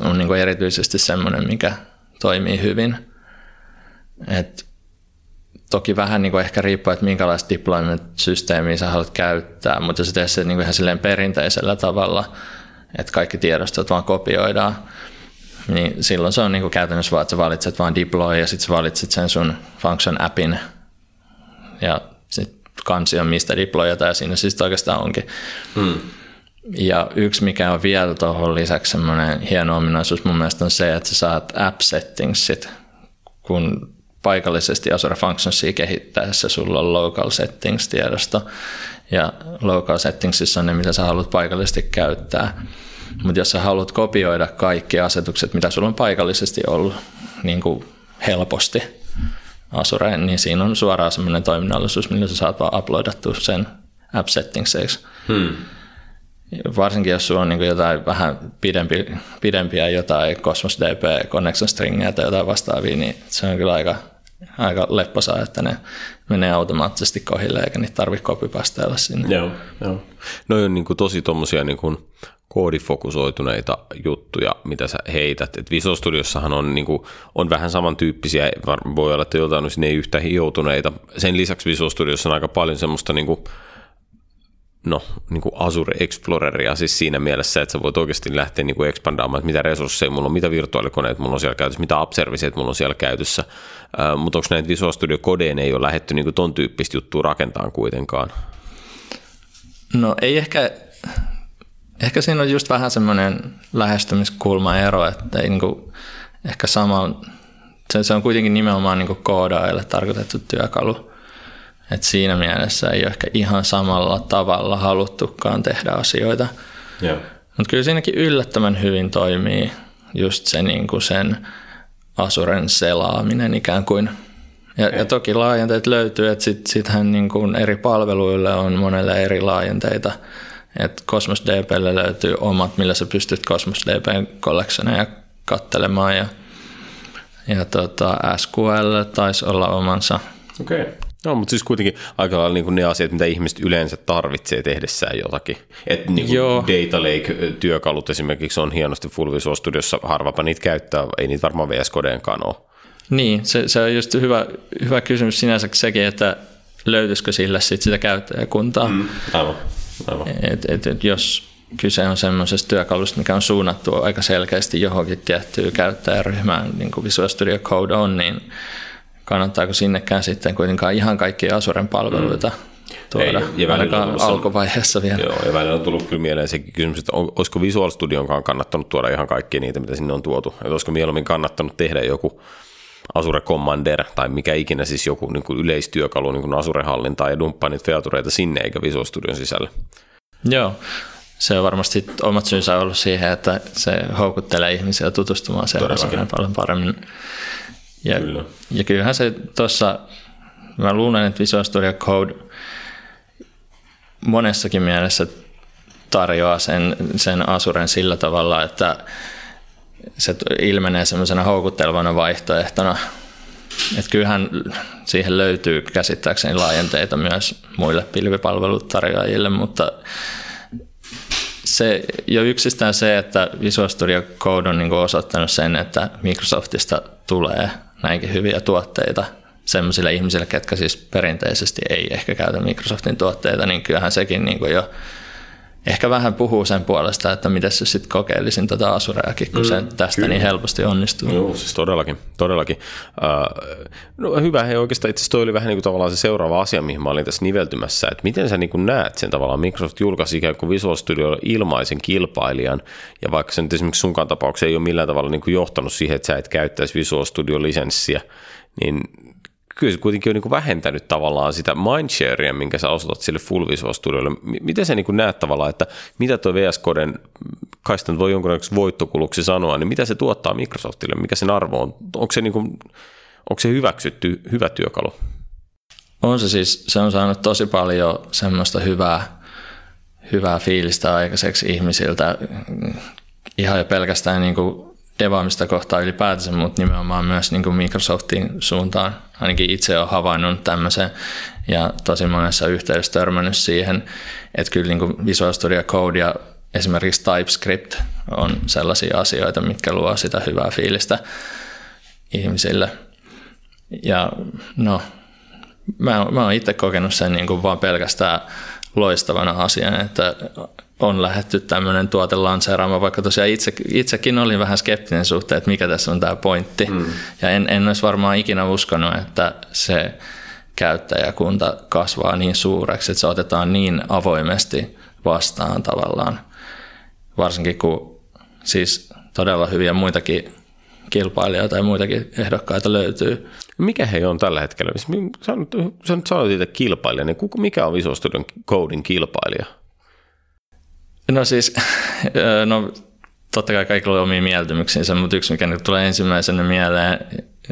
on niin kuin erityisesti semmoinen, mikä toimii hyvin. Et toki vähän niin kuin ehkä riippuu, että minkälaista deployment-systeemiä sä haluat käyttää, mutta jos teet se niin ihan silleen perinteisellä tavalla, että kaikki tiedostot vaan kopioidaan, niin silloin se on niin kuin käytännössä vaan, että sä valitset vaan deploy ja sitten sä valitset sen sun function appin ja sitten kansi on mistä deployata ja siinä siis oikeastaan onkin. Hmm. Ja yksi, mikä on vielä tuohon lisäksi semmoinen hieno ominaisuus mun mielestä on se, että sä saat app settingsit, kun paikallisesti Azure Functionsia kehittäessä sulla on local settings tiedosto ja local settingsissa on ne, mitä sä haluat paikallisesti käyttää. Mutta jos sä haluat kopioida kaikki asetukset, mitä sulla on paikallisesti ollut niin kuin helposti Azureen, niin siinä on suoraan semmoinen toiminnallisuus, millä sä saat vaan uploadattua sen app settingseiksi. Hmm. Varsinkin jos sulla on niin jotain vähän pidempi, pidempiä jotain Cosmos DB, Connection Stringia tai jotain vastaavia, niin se on kyllä aika, aika lepposaa, että ne menee automaattisesti kohille eikä niitä tarvitse kopipasteella sinne. Joo, joo. No on niin kuin tosi tuommoisia niin kuin koodifokusoituneita juttuja, mitä sä heität. Et Visual Studiossahan on, niin kuin, on vähän samantyyppisiä, voi olla, että jotain ne ei yhtä hioutuneita. Sen lisäksi Visual Studiossa on aika paljon semmoista niin kuin, no, niin kuin Azure Exploreria siis siinä mielessä, että sä voit oikeasti lähteä niin kuin expandaamaan, että mitä resursseja mulla on, mitä virtuaalikoneet mulla on siellä käytössä, mitä app mulla on siellä käytössä, äh, mutta onko näitä Visual Studio kodeen ei ole lähetty niin kuin ton tyyppistä juttua rakentamaan kuitenkaan? No ei ehkä Ehkä siinä on just vähän semmoinen lähestymiskulma ero, että ei niinku, ehkä sama, se, se on kuitenkin nimenomaan niinku koodaajille tarkoitettu työkalu. Et siinä mielessä ei ole ehkä ihan samalla tavalla haluttukaan tehdä asioita. Mutta kyllä siinäkin yllättävän hyvin toimii just se niinku sen Asuren selaaminen ikään kuin. Ja, ja toki laajenteet löytyy, että sit, sittenhän niin kuin eri palveluille on monelle eri laajenteita – et Cosmos DBlle löytyy omat, millä sä pystyt Cosmos DBn collectioneja kattelemaan ja, ja tota, SQL taisi olla omansa. Okei. Okay. No, mutta siis kuitenkin aika lailla niin ne asiat, mitä ihmiset yleensä tarvitsee tehdessään jotakin. Et niin Joo. Data Lake-työkalut esimerkiksi on hienosti Full Visual Studiossa, harvapa niitä käyttää, ei niitä varmaan VS Codeenkaan ole. Niin, se, se on just hyvä, hyvä kysymys sinänsä sekin, että löytyisikö sille sit sitä käyttäjäkuntaa. Mm, aivan. Et, et, et jos kyse on semmoisesta työkalusta, mikä on suunnattu aika selkeästi johonkin tiettyyn käyttäjäryhmään, niin kuin Visual Studio Code on, niin kannattaako sinnekään sitten kuitenkaan ihan kaikki Azuren palveluita mm. tuoda, Ei, ja ainakaan alkuvaiheessa vielä. Joo, ja välillä on tullut kyllä mieleen se kysymys, että on, olisiko Visual Studionkaan kannattanut tuoda ihan kaikki niitä, mitä sinne on tuotu, että olisiko mieluummin kannattanut tehdä joku Azure Commander tai mikä ikinä siis joku niin kuin yleistyökalu niin kuin Azure-hallintaa ja dumppaa niitä featureita sinne eikä Visual Studion sisälle. Joo, se on varmasti omat syynsä ollut siihen, että se houkuttelee ihmisiä tutustumaan sellaiseen paljon paremmin. Ja, Kyllä. ja kyllähän se tuossa, mä luulen, että Visual Studio Code monessakin mielessä tarjoaa sen, sen Azuren sillä tavalla, että se ilmenee semmoisena houkuttelevana vaihtoehtona. Että kyllähän siihen löytyy käsittääkseni laajenteita myös muille pilvipalvelutarjoajille, mutta se, jo yksistään se, että Visual Studio Code on niin osoittanut sen, että Microsoftista tulee näinkin hyviä tuotteita, sellaisille ihmisille, ketkä siis perinteisesti ei ehkä käytä Microsoftin tuotteita, niin kyllähän sekin niin kuin jo ehkä vähän puhuu sen puolesta, että miten se sitten kokeilisin tuota Asureakin, kun mm, se tästä kyllä. niin helposti onnistuu. Joo, siis todellakin, todellakin. Uh, no hyvä, hei oikeastaan itse asiassa toi oli vähän niin kuin tavallaan se seuraava asia, mihin mä olin tässä niveltymässä, että miten sä niin kuin näet sen tavallaan, Microsoft julkaisi ikään kuin Visual Studio ilmaisen kilpailijan, ja vaikka se nyt esimerkiksi sunkaan tapauksessa ei ole millään tavalla niin kuin johtanut siihen, että sä et käyttäisi Visual Studio lisenssiä, niin kyllä se kuitenkin on niin kuin vähentänyt tavallaan sitä mindsharea, minkä sä osoitat sille Full Visual Studiolle. Miten sä niin kuin näet tavallaan, että mitä tuo VS Coden, kai sitä voi jonkunlaisesti voittokuluksi sanoa, niin mitä se tuottaa Microsoftille, mikä sen arvo on? Onko se, niin kuin, onko se hyväksytty hyvä työkalu? On se siis, se on saanut tosi paljon semmoista hyvää, hyvää fiilistä aikaiseksi ihmisiltä, ihan jo pelkästään niin kuin devaamista kohtaan ylipäätänsä, mutta nimenomaan myös niin kuin Microsoftin suuntaan. Ainakin itse olen havainnut tämmöisen ja tosi monessa yhteydessä törmännyt siihen, että kyllä niin kuin Visual Studio Code ja esimerkiksi TypeScript on sellaisia asioita, mitkä luo sitä hyvää fiilistä ihmisille. Ja no, mä, mä oon itse kokenut sen niin kuin vaan pelkästään loistavana asiana, että on lähetty tämmöinen tuote lanseeraamaan, vaikka tosiaan itse, itsekin olin vähän skeptinen suhteen, että mikä tässä on tämä pointti. Mm. Ja en, en olisi varmaan ikinä uskonut, että se käyttäjäkunta kasvaa niin suureksi, että se otetaan niin avoimesti vastaan tavallaan. Varsinkin kun siis todella hyviä muitakin kilpailijoita ja muitakin ehdokkaita löytyy. Mikä he on tällä hetkellä? Sä, sä nyt sanoit itse kilpailija, niin mikä on Visual Studion Codin kilpailija? No siis, no totta kai kaikilla on omia mieltymyksinsä, mutta yksi mikä nyt tulee ensimmäisenä mieleen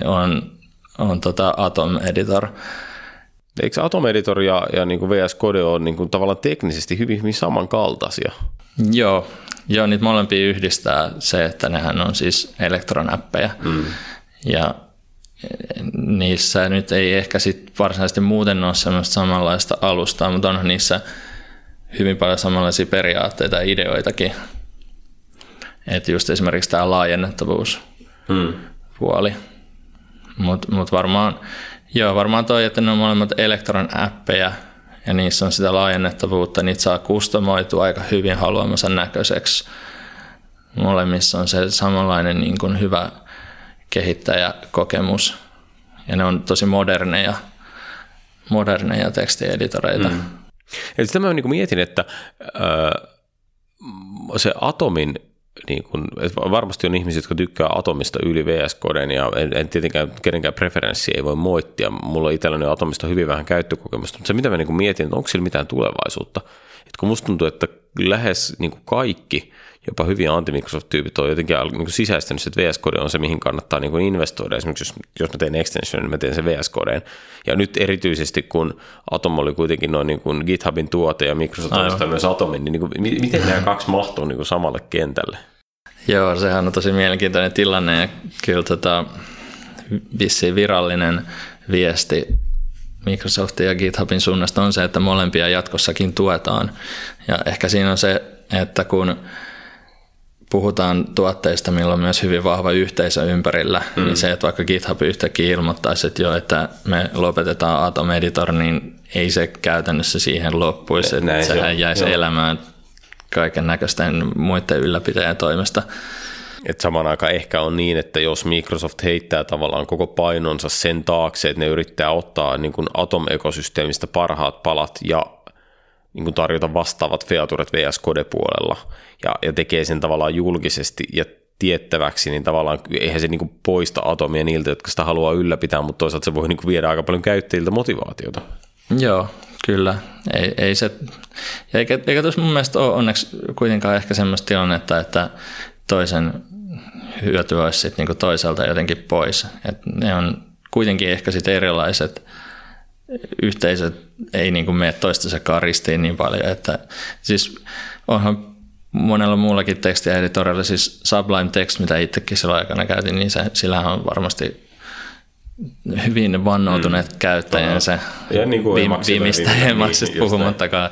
on, on tota Atom Editor. Eikö Atom Editor ja, ja niin kuin VS Code on niin kuin tavallaan teknisesti hyvin, hyvin samankaltaisia? Joo, joo, niitä molempia yhdistää se, että nehän on siis elektronäppejä. Mm. Ja niissä nyt ei ehkä sit varsinaisesti muuten ole semmoista samanlaista alustaa, mutta onhan niissä – hyvin paljon samanlaisia periaatteita ja ideoitakin. Että just esimerkiksi tämä laajennettavuus hmm. puoli. Mutta mut varmaan, joo, varmaan toi, että ne on molemmat elektron appeja ja niissä on sitä laajennettavuutta, niitä saa kustomoitua aika hyvin haluamansa näköiseksi. Molemmissa on se samanlainen niin kuin hyvä kehittäjäkokemus ja ne on tosi moderneja, moderneja tekstieditoreita. Mm. Eli sitä mä niin kuin mietin, että äh, se atomin niin kun, varmasti on ihmisiä, jotka tykkää atomista yli VS Coden ja en, en tietenkään kenenkään preferenssi ei voi moittia. Mulla on atomista hyvin vähän käyttökokemusta, mutta se mitä mä niin mietin, että onko sillä mitään tulevaisuutta. Et kun musta tuntuu, että lähes niin kaikki jopa hyviä anti-Microsoft-tyypit on jotenkin niin sisäistänyt, että VS Code on se, mihin kannattaa niin kuin investoida. Esimerkiksi jos, jos mä teen extension, niin mä teen sen VS Codeen. Ja nyt erityisesti, kun Atom oli kuitenkin noin niin kuin GitHubin tuote ja Microsoft on myös Atomin, niin, niin kuin, miten nämä kaksi mahtuu niin kuin samalle kentälle? Joo, sehän on tosi mielenkiintoinen tilanne ja kyllä tota, vissiin virallinen viesti Microsoftin ja GitHubin suunnasta on se, että molempia jatkossakin tuetaan. Ja ehkä siinä on se, että kun puhutaan tuotteista, millä on myös hyvin vahva yhteisö ympärillä, mm. niin se, että vaikka GitHub yhtäkkiä ilmoittaisi, että jo, että me lopetetaan Atom Editor, niin ei se käytännössä siihen loppuisi, että Näin sehän se jäisi Joo. elämään kaiken näköisten muiden ylläpitäjän toimesta. Et saman aikaan ehkä on niin, että jos Microsoft heittää tavallaan koko painonsa sen taakse, että ne yrittää ottaa niin kuin Atom-ekosysteemistä parhaat palat ja niin kuin tarjota vastaavat featuret VS Code-puolella ja, ja tekee sen tavallaan julkisesti ja tiettäväksi, niin tavallaan eihän se niin kuin poista atomia niiltä, jotka sitä haluaa ylläpitää, mutta toisaalta se voi niin kuin viedä aika paljon käyttäjiltä motivaatiota. Joo, kyllä. Ei, ei se, eikä, eikä tuossa mun mielestä ole onneksi kuitenkaan ehkä semmoista tilannetta, että toisen hyöty olisi sitten niin toiselta jotenkin pois. Et ne on kuitenkin ehkä sitten erilaiset yhteisöt ei niin kuin mene toistensa ristiin niin paljon, että siis onhan monella muullakin tekstieditorilla, siis Sublime Text, mitä itsekin silloin aikana käytin, niin se, sillä on varmasti hyvin vannoutuneet mm. käyttäjänsä ja niin kuin viime, viimeistä emaksista puhumattakaan.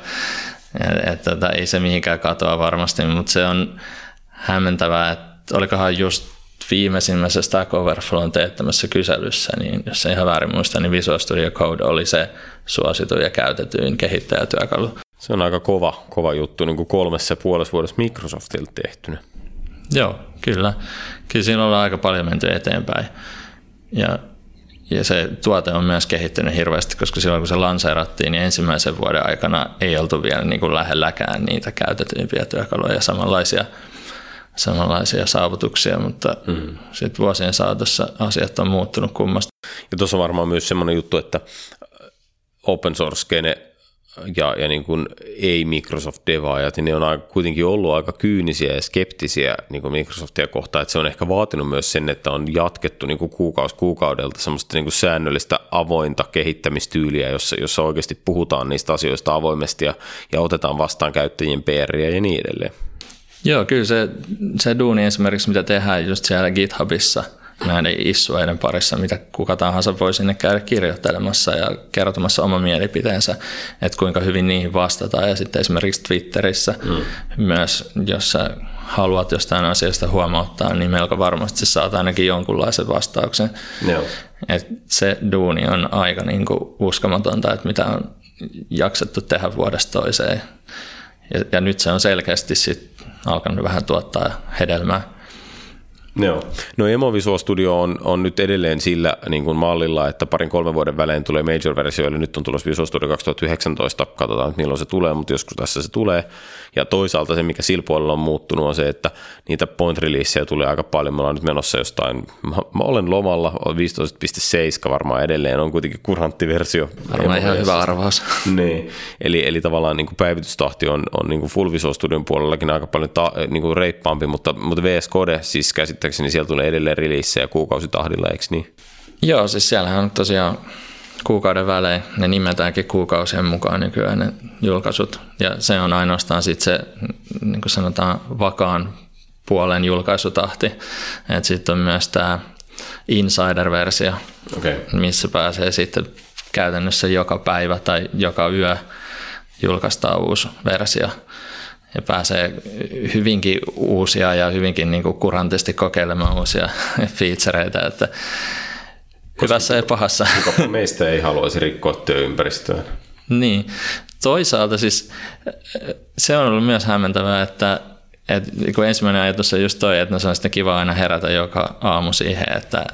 Että, että, että ei se mihinkään katoa varmasti, mutta se on hämmentävää, että olikohan just viimeisimmässä Stack Overflown teettämässä kyselyssä, niin jos ei ihan väärin muista, niin Visual Studio Code oli se suosituin ja käytetyin kehittäjätyökalu. Se on aika kova, kova juttu niin kuin kolmessa puolessa vuodessa Microsoftilta tehtynä. Joo, kyllä. Kyllä siinä ollaan aika paljon menty eteenpäin. Ja, ja se tuote on myös kehittynyt hirveästi, koska silloin kun se lanseerattiin, niin ensimmäisen vuoden aikana ei oltu vielä niin kuin lähelläkään niitä käytetyimpiä työkaluja ja samanlaisia, samanlaisia saavutuksia, mutta mm. sitten vuosien saatossa asiat on muuttunut kummasta. Ja tuossa on varmaan myös semmoinen juttu, että open source ja, ja niin kuin ei-Microsoft-devaajat, niin ne on aika, kuitenkin ollut aika kyynisiä ja skeptisiä niin kuin Microsoftia kohtaan, että se on ehkä vaatinut myös sen, että on jatkettu niin kuin kuukausi kuukaudelta semmoista niin kuin säännöllistä avointa kehittämistyyliä, jossa, jossa oikeasti puhutaan niistä asioista avoimesti ja, ja otetaan vastaan käyttäjien PR ja niin edelleen. Joo, kyllä se, se duuni esimerkiksi, mitä tehdään just siellä GitHubissa – näiden issueiden parissa, mitä kuka tahansa voi sinne käydä kirjoittelemassa ja kertomassa oma mielipiteensä, että kuinka hyvin niihin vastataan. Ja sitten esimerkiksi Twitterissä mm. myös, jos sä haluat jostain asiasta huomauttaa, niin melko varmasti saat ainakin jonkunlaisen vastauksen. Joo. Et se duuni on aika niin kuin uskomatonta, että mitä on jaksettu tehdä vuodesta toiseen. Ja, ja nyt se on selkeästi sit alkanut vähän tuottaa hedelmää. Joo. No Emo Visual Studio on, on nyt edelleen sillä niin kuin mallilla, että parin kolmen vuoden välein tulee major-versio, eli nyt on tulossa Visual Studio 2019, katsotaan milloin se tulee, mutta joskus tässä se tulee. Ja toisaalta se, mikä sillä puolella on muuttunut, on se, että niitä point releaseja tulee aika paljon. Me ollaan nyt menossa jostain, mä, mä olen lomalla, 15.7 varmaan edelleen, on kuitenkin kurantti versio. Varmaan ihan hyvä arvaus. niin, eli, eli tavallaan niin kuin päivitystahti on, on niin kuin Full Visual Studion puolellakin aika paljon ta, niin kuin reippaampi, mutta, mutta VS Code siis käsittääkseni siellä tulee edelleen releaseja kuukausitahdilla, eikö niin? Joo, siis siellähän on tosiaan kuukauden välein, ne nimetäänkin kuukausien mukaan nykyään ne julkaisut. Ja se on ainoastaan sitten se, niin kuin sanotaan, vakaan puolen julkaisutahti. Sitten on myös tämä Insider-versio, okay. missä pääsee sitten käytännössä joka päivä tai joka yö julkaistaan uusi versio ja pääsee hyvinkin uusia ja hyvinkin niin kuin kurantisti kokeilemaan uusia featureita, että hyvässä ja pahassa. Kuka meistä ei haluaisi rikkoa työympäristöä. niin, toisaalta siis se on ollut myös hämmentävää, että et, kun ensimmäinen ajatus on just toi, että no se on sitten kiva aina herätä joka aamu siihen, että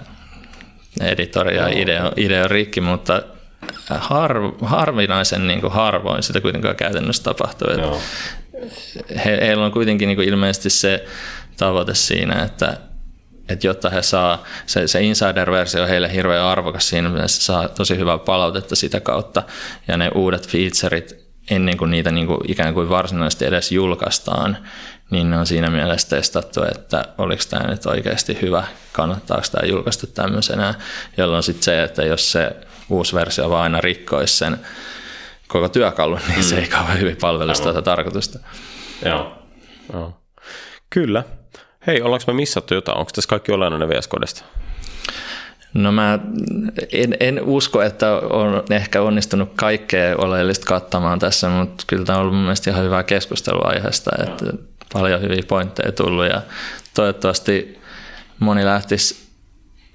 editori ja idea, idea on rikki, mutta har, harvinaisen niin kuin harvoin sitä kuitenkaan käytännössä tapahtuu. Että he, heillä on kuitenkin niin kuin ilmeisesti se tavoite siinä, että että jotta he saa, se, se insider-versio on heille hirveän arvokas siinä mielessä, saa tosi hyvää palautetta sitä kautta, ja ne uudet featureit ennen kuin niitä niin kuin ikään kuin varsinaisesti edes julkaistaan, niin ne on siinä mielessä testattu, että oliko tämä nyt oikeasti hyvä, kannattaako tämä julkaista tämmöisenä, jolloin sitten se, että jos se uusi versio vaan aina rikkoisi sen koko työkalun, niin mm. se ei kauhean hyvin palvelisi tuota tarkoitusta. Joo. Joo. Kyllä. Hei, ollaanko me missattu jotain? Onko tässä kaikki olennainen VS Codesta? No mä en, en usko, että on ehkä onnistunut kaikkea oleellista kattamaan tässä, mutta kyllä tämä on ollut mun mielestä ihan hyvää keskustelua aiheesta, että paljon hyviä pointteja tullut ja toivottavasti moni lähtisi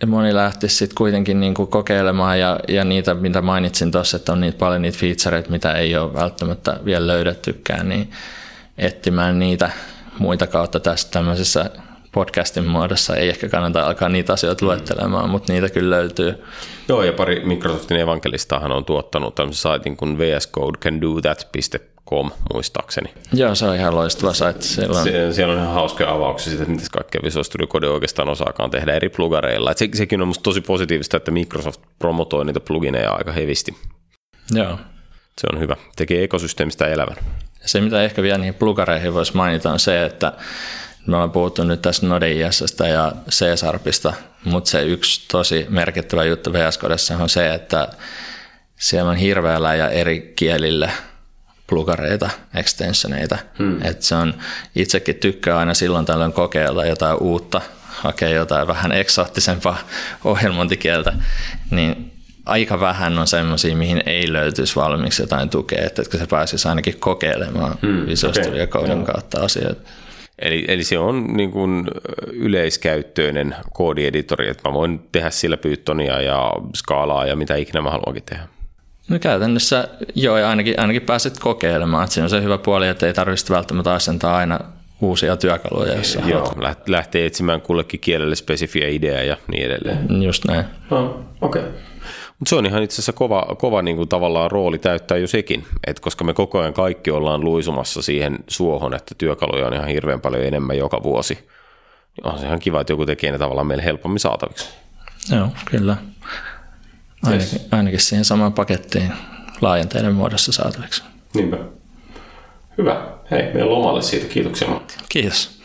moni lähtisi sitten kuitenkin niin kuin kokeilemaan ja, ja niitä, mitä mainitsin tuossa, että on niitä paljon niitä featureita, mitä ei ole välttämättä vielä löydettykään, niin etsimään niitä muita kautta tässä tämmöisessä podcastin muodossa ei ehkä kannata alkaa niitä asioita luettelemaan, mutta niitä kyllä löytyy. Joo, ja pari Microsoftin evankelistahan on tuottanut tämmöisen saitin kuin vscode.can-do-that.com muistaakseni. Joo, se on ihan loistava site. Siellä on, Sie- siellä on ihan hauskoja avauksia siitä, että mitä kaikkea Visual Studio Code oikeastaan osaakaan tehdä eri plugareilla. Et se, sekin on musta tosi positiivista, että Microsoft promotoi niitä plugineja aika hevisti. Joo. Se on hyvä. Tekee ekosysteemistä elävän. Se, mitä ehkä vielä niihin plugareihin voisi mainita, on se, että me ollaan puhuttu nyt tässä Node.jsstä ja C-Sharpista, mutta se yksi tosi merkittävä juttu VS Codessa on se, että siellä on hirveällä ja eri kielille plugareita, extensioneita. Hmm. Et se on, itsekin tykkää aina silloin tällöin kokeilla jotain uutta, hakea jotain vähän eksoottisempaa ohjelmointikieltä, niin aika vähän on semmoisia, mihin ei löytyisi valmiiksi jotain tukea, että se pääsisi ainakin kokeilemaan hmm, Visual okay. Studio Coden kautta asioita. Eli, eli se on niin kuin yleiskäyttöinen koodieditori, että mä voin tehdä sillä Pythonia ja skaalaa ja mitä ikinä mä haluankin tehdä. No käytännössä joo, ja ainakin, ainakin pääset kokeilemaan. Että siinä on se hyvä puoli, että ei tarvitse välttämättä asentaa aina uusia työkaluja, jos Joo, haluat. lähtee etsimään kullekin kielelle spesifiä ideaa ja niin edelleen. Just näin. No, okei. Okay. Mutta se on ihan itse asiassa kova, kova niin kuin tavallaan rooli täyttää jo sekin, että koska me koko ajan kaikki ollaan luisumassa siihen suohon, että työkaluja on ihan hirveän paljon enemmän joka vuosi, niin on se ihan kiva, että joku tekee ne tavallaan meille helpommin saataviksi. Joo, kyllä. Ainakin, yes. ainakin siihen samaan pakettiin laajenteiden muodossa saataviksi. Niinpä. Hyvä. Hei, meidän lomalle siitä. Kiitoksia Matti. Kiitos.